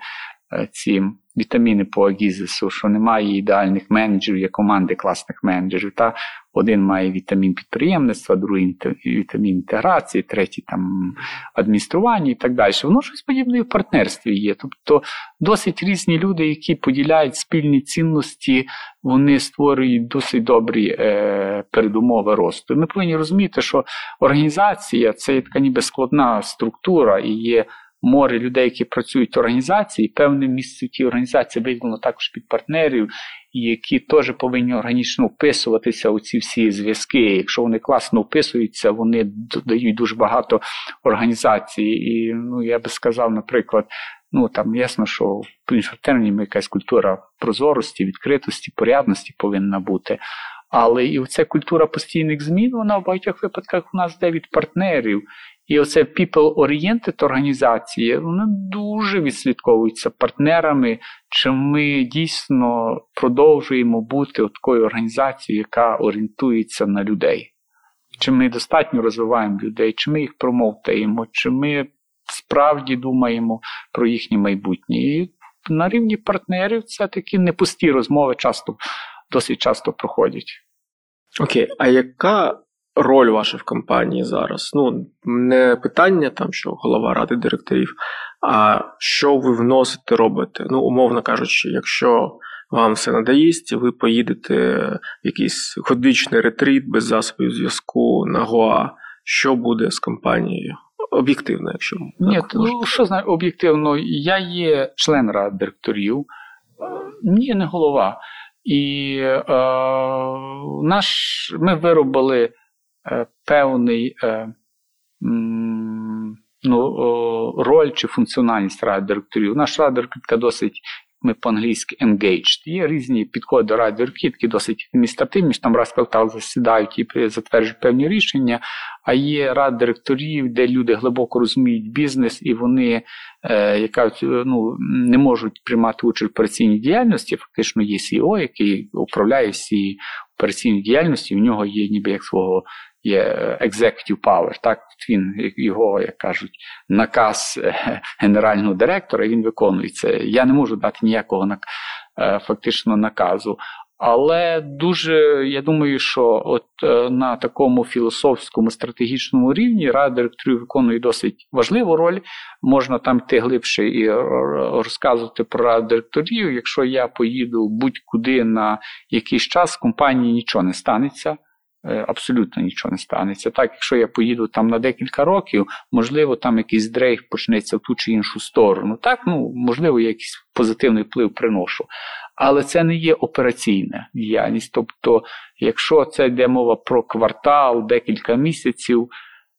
ці вітаміни по агізису, що немає ідеальних менеджерів, є команди класних менеджерів. Та один має вітамін підприємництва, другий вітамін інтеграції, третій там адміністрування і так далі. Воно щось подібне в партнерстві є. Тобто досить різні люди, які поділяють спільні цінності, вони створюють досить добрі е, передумови росту. Ми повинні розуміти, що організація це така ніби складна структура і є море людей, які працюють в організації, певне місце тій організації виділено також під партнерів, які теж повинні органічно вписуватися у ці всі зв'язки. Якщо вони класно вписуються, вони додають дуже багато організацій. І ну, я би сказав, наприклад, ну там ясно, що в іншому якась культура прозорості, відкритості, порядності повинна бути. Але і оця культура постійних змін, вона в багатьох випадках у нас йде від партнерів. І оце people-oriented організації, вони дуже відслідковуються партнерами, чи ми дійсно продовжуємо бути такою організацією, яка орієнтується на людей. Чи ми достатньо розвиваємо людей, чи ми їх промовтаємо, чи ми справді думаємо про їхнє майбутнє. І на рівні партнерів це такі непусті розмови часто, досить часто проходять. Окей, а яка роль ваша в компанії зараз? Ну, не питання, там, що голова ради директорів, а що ви вносите, робите? Ну, умовно кажучи, якщо вам все надаїсть, ви поїдете в якийсь годичний ретріт без засобів зв'язку на Гоа, що буде з компанією? Об'єктивно, якщо Ні, ну що знаю, об'єктивно, я є член ради директорів, ні, не голова. І е, наш, ми виробили е, певний е, ну, роль чи функціональність ради. Наша рада директорів досить ми по-англійськи engaged. Є різні підходи до радіорки, які досить адміністративні, що там раз квартал засідають і затверджують певні рішення. А є рад директорів, де люди глибоко розуміють бізнес, і вони е, яка, ну, не можуть приймати участь в операційній діяльності. Фактично є CEO, який управляє всі операційні діяльності, в нього є ніби як свого є executive power, так він його, як кажуть, наказ е, генерального директора, він виконується. Я не можу дати ніякого е, фактично наказу. Але дуже я думаю, що от е, на такому філософському стратегічному рівні рада директорів виконує досить важливу роль. Можна там йти глибше і розказувати про раду директорів. Якщо я поїду будь-куди на якийсь час, компанії нічого не станеться. Е, абсолютно нічого не станеться. Так, якщо я поїду там на декілька років, можливо, там якийсь дрейф почнеться в ту чи іншу сторону. Так, ну можливо, я якийсь позитивний вплив приношу. Але це не є операційна діяльність. Тобто, якщо це йде мова про квартал, декілька місяців,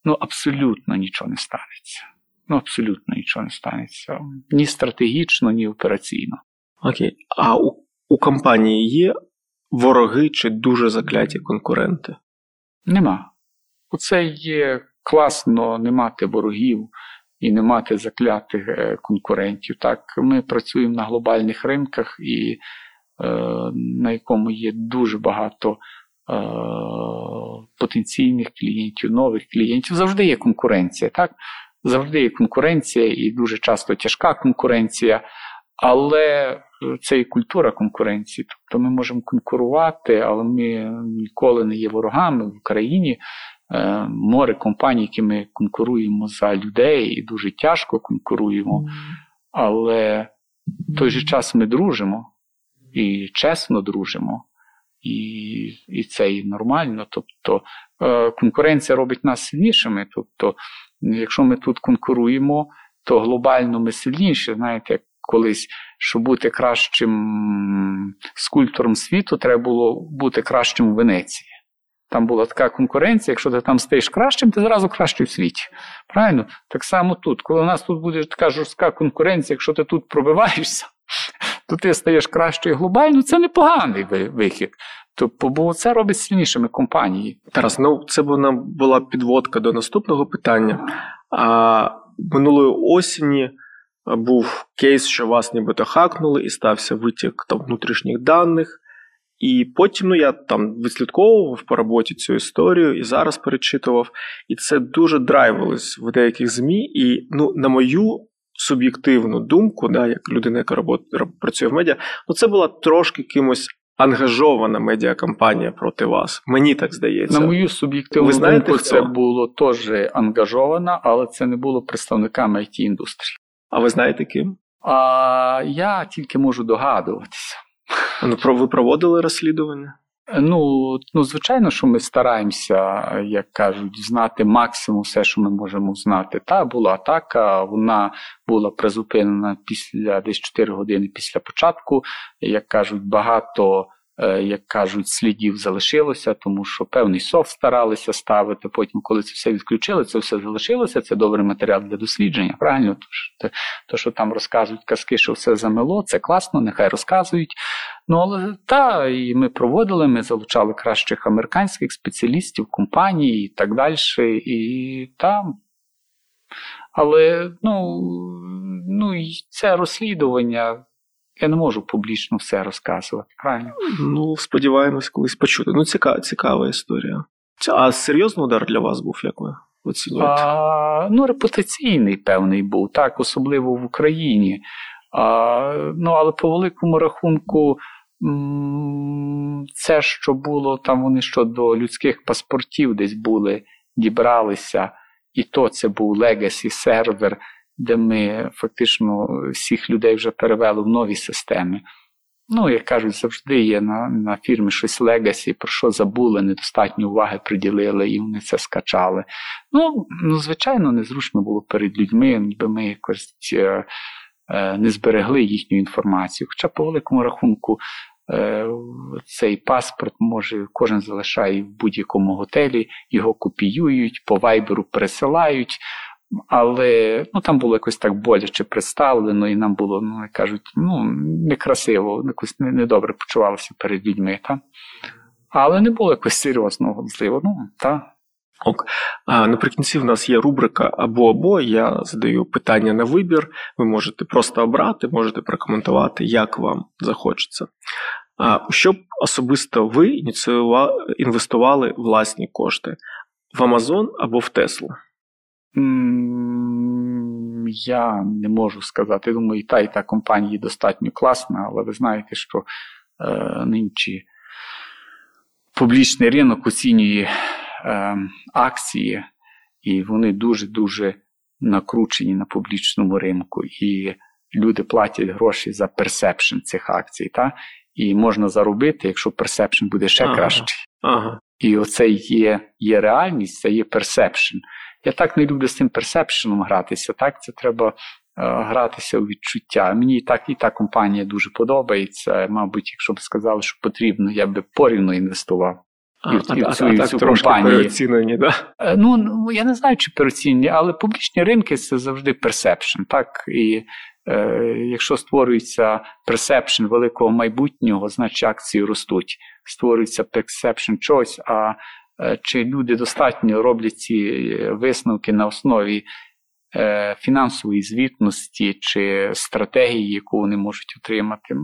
ну абсолютно нічого не станеться. Ну, абсолютно нічого не станеться. Ні стратегічно, ні операційно. Окей. А у, у компанії є вороги чи дуже закляті конкуренти? Нема. Оце є класно не мати ворогів і не мати заклятих е, конкурентів. Так, Ми працюємо на глобальних ринках, і е, на якому є дуже багато е, потенційних клієнтів, нових клієнтів. Завжди є конкуренція. так? Завжди є конкуренція і дуже часто тяжка конкуренція. Але це і культура конкуренції. Тобто ми можемо конкурувати, але ми ніколи не є ворогами в Україні. Е, море компаній, які ми конкуруємо за людей, і дуже тяжко конкуруємо. Але в той же час ми дружимо і чесно дружимо. І і це і нормально. Тобто е, конкуренція робить нас сильнішими. Тобто, якщо ми тут конкуруємо, то глобально ми сильніші. Знаєте, як колись, щоб бути кращим скульптором світу, треба було бути кращим в Венеції. Там була така конкуренція, якщо ти там стаєш кращим, ти зразу кращий в світі. Правильно? Так само тут. Коли у нас тут буде така жорстка конкуренція, якщо ти тут пробиваєшся, то ти стаєш кращою глобально, це непоганий вихід. Тобто, бо це робить сильнішими компанії. Тарас, ну це була підводка до наступного питання. А минулої осені був кейс, що вас нібито хакнули, і стався витік там, внутрішніх даних. І потім ну, я там відслідковував по роботі цю історію і зараз перечитував. І це дуже драйвилось в деяких ЗМІ. І ну, на мою суб'єктивну думку, да, як людина, яка робот, працює в медіа, ну це була трошки кимось ангажована медіакампанія проти вас. Мені так здається. На мою суб'єктивну Ви знаєте, думку, хто? це було теж ангажована, але це не було представниками it індустрії. А ви знаєте ким? А я тільки можу догадуватися. Ну, про ви проводили розслідування? Ну, ну, звичайно, що ми стараємося, як кажуть, знати максимум все, що ми можемо знати. Та була атака, вона була призупинена після десь 4 години після початку. Як кажуть, багато. Е, як кажуть, слідів залишилося, тому що певний софт старалися ставити. Потім, коли це все відключили, це все залишилося. Це добрий матеріал для дослідження. Правильно, то, то що там розказують казки, що все замело, це класно, нехай розказують. Ну але та і ми проводили, ми залучали кращих американських спеціалістів, компаній і так далі. І там. Але ну, ну, це розслідування я не можу публічно все розказувати. правильно? Ну, сподіваємось, колись почути. Ну, цікава, цікава історія. А серйозний удар для вас був, як ви оцінюєте? А, Ну, репутаційний, певний був, так, особливо в Україні. А, Ну, але по великому рахунку. Це, що було там, вони що до людських паспортів десь були, дібралися, і то це був legacy сервер, де ми фактично всіх людей вже перевели в нові системи. Ну, як кажуть, завжди є на на фірмі щось legacy, про що забули, недостатньо уваги приділили і вони це скачали. Ну, ну звичайно, незручно було перед людьми, ніби ми якось е, е, не зберегли їхню інформацію. Хоча, по великому рахунку, е, цей паспорт може кожен залишає в будь-якому готелі, його копіюють, по вайберу пересилають. Але ну, там було якось так боляче представлено, і нам було, ну, як кажуть, ну, некрасиво, якось недобре почувалося перед людьми. Та? Але не було якось серйозного зливу. Ну, та. Ок. А наприкінці в нас є рубрика або або. Я задаю питання на вибір. Ви можете просто обрати, можете прокоментувати, як вам захочеться. А Щоб особисто ви інвестували власні кошти в Амазон або в Теслу? Я не можу сказати. Я думаю, і та, і та компанія достатньо класна, але ви знаєте, що е, нинчі публічний ринок оцінює е, акції, і вони дуже-дуже накручені на публічному ринку. І люди платять гроші за perception цих акцій. Та? І можна заробити, якщо perception буде ще ага. кращий. Ага. І оце є є реальність, це є perception. Я так не люблю з цим perception 'ом гратися. Так, це треба е, гратися у відчуття. Мені і так і та компанія дуже подобається. Мабуть, якщо б сказали, що потрібно, я б порівно інвестував. І, а, і в цю, а, і в цю компанію. переоцінені, да? Е, ну, ну, я не знаю, чи переоцінені, але публічні ринки це завжди perception. Так? І е, якщо створюється perception великого майбутнього, значить акції ростуть. Створюється персепшн чогось, а чи люди достатньо роблять ці е, висновки на основі е, фінансової звітності чи стратегії, яку вони можуть отримати.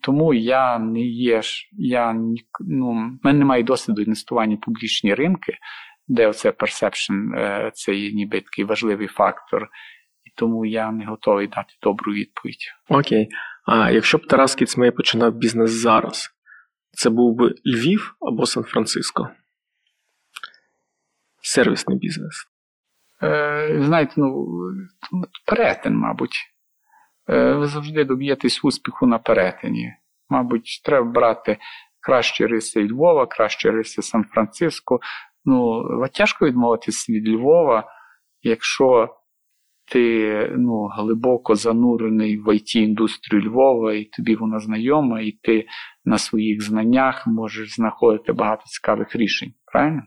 Тому я не є, я ну, в мене немає досвіду інвестування в публічні ринки, де оце perception це є ніби такий важливий фактор, і тому я не готовий дати добру відповідь. Окей. А якщо б Тарас Кіцмей починав бізнес зараз, це був би Львів або Сан-Франциско. Сервісний бізнес. Е, Знаєте, ну, перетин, мабуть. Е, Ви завжди доб'єтесь успіху на перетині. Мабуть, треба брати кращі риси Львова, кращі риси Сан-Франциско. Ну, тяжко відмовитись від Львова, якщо ти ну, глибоко занурений в it індустрію Львова, і тобі вона знайома, і ти на своїх знаннях можеш знаходити багато цікавих рішень. Правильно?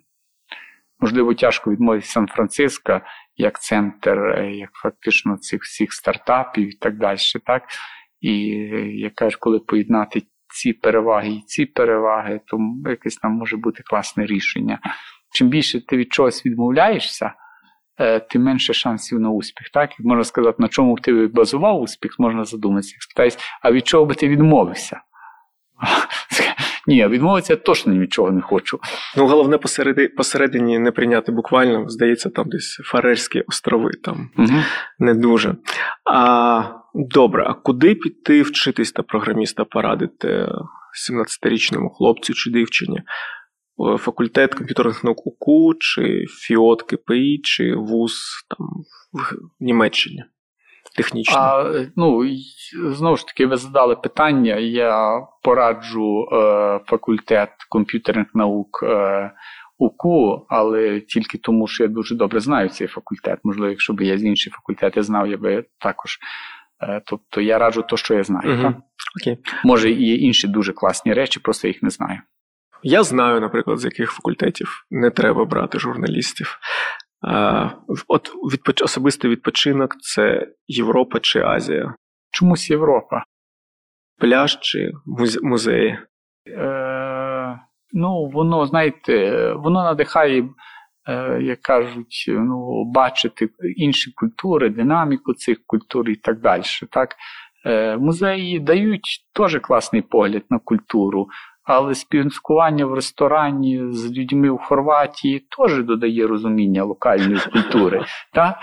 Можливо, тяжко відмовитися Сан-Франциско як центр, е, як фактично цих всіх стартапів і так далі. Так? І я кажу, коли поєднати ці переваги і ці переваги, то якесь там може бути класне рішення. Чим більше ти від чогось відмовляєшся, тим менше шансів на успіх. Так? Як можна сказати, на чому б ти базував успіх, можна задуматися. Спитаюсь, а від чого би ти відмовився? Ні, відмовитися я точно нічого не хочу. Ну, головне посередині, посередині не прийняти буквально, здається, там десь Фарерські острови там угу. не дуже. А, Добре, а куди піти вчитись та програміста порадити 17-річному хлопцю чи дівчині? Факультет комп'ютерних наук УКУ, чи ФІОТ КПІ, чи ВУЗ там в Німеччині. технічно? А, Ну знову ж таки, ви задали питання. Я пораджу е, факультет комп'ютерних наук. Е, УКУ, але тільки тому, що я дуже добре знаю цей факультет. Можливо, якщо б я з інших факультетів знав, я би також. Е, тобто я раджу то, що я знаю. Угу. Так? Окей. Може, і є інші дуже класні речі, просто їх не знаю. Я знаю, наприклад, з яких факультетів не треба брати журналістів. От відпоч... особистий відпочинок це Європа чи Азія? Чомусь Європа. Пляж чи музе... музеї? Е, Ну, воно, знаєте, воно надихає, е, як кажуть, ну, бачити інші культури, динаміку цих культур і так далі. Так? Е, Музеї дають теж класний погляд на культуру. Але співскування в ресторані з людьми в Хорватії теж додає розуміння локальної культури. Та?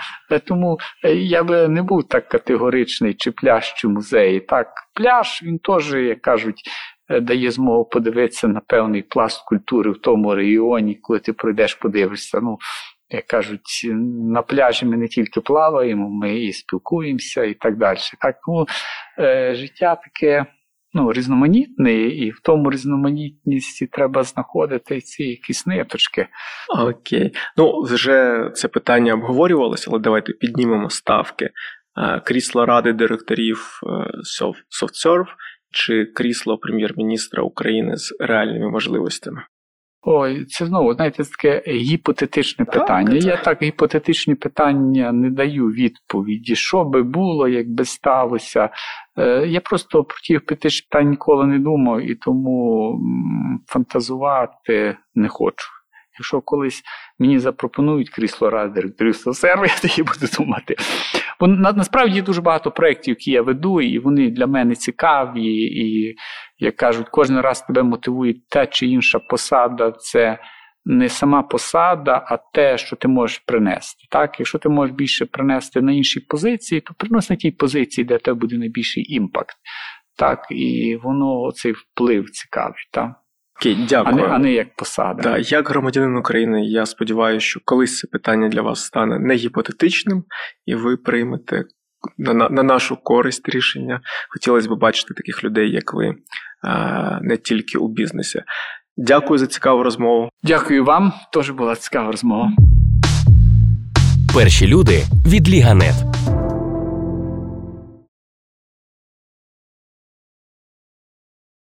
Тому е, я би не був так категоричний, чи пляж, чи музеї. Так, пляж він теж, як кажуть, е, дає змогу подивитися на певний пласт культури в тому регіоні, коли ти пройдеш, подивишся. Ну, як кажуть, на пляжі ми не тільки плаваємо, ми і спілкуємося, і так далі. Так, ну, е, Життя таке ну, різноманітний, і в тому різноманітності треба знаходити ці якісь ниточки. Окей. Ну, вже це питання обговорювалося, але давайте піднімемо ставки. Крісло ради директорів е, SoftServe чи крісло прем'єр-міністра України з реальними можливостями? Ой, це знову, знаєте, таке гіпотетичне питання. Так, Я так гіпотетичні питання не даю відповіді. Що би було, якби сталося. Е, я просто про ті гіпотетичні питання ніколи не думав і тому фантазувати не хочу. Якщо колись мені запропонують крісло ради директорів сервер, я тоді буду думати. Бо на, насправді є дуже багато проєктів, які я веду, і вони для мене цікаві. І, як кажуть, кожен раз тебе мотивує та чи інша посада. Це не сама посада, а те, що ти можеш принести. Так? Якщо ти можеш більше принести на іншій позиції, то принос на тій позиції, де тебе буде найбільший імпакт. Так, І воно цей вплив цікавий. Так? Окей, дякую. А не, а не як посада. Да, як громадянин України, я сподіваюся, що колись це питання для вас стане не гіпотетичним, і ви приймете на на, нашу користь рішення. Хотілося б бачити таких людей, як ви, не тільки у бізнесі. Дякую за цікаву розмову. Дякую вам. Теж була цікава розмова. Перші люди від Ліганет.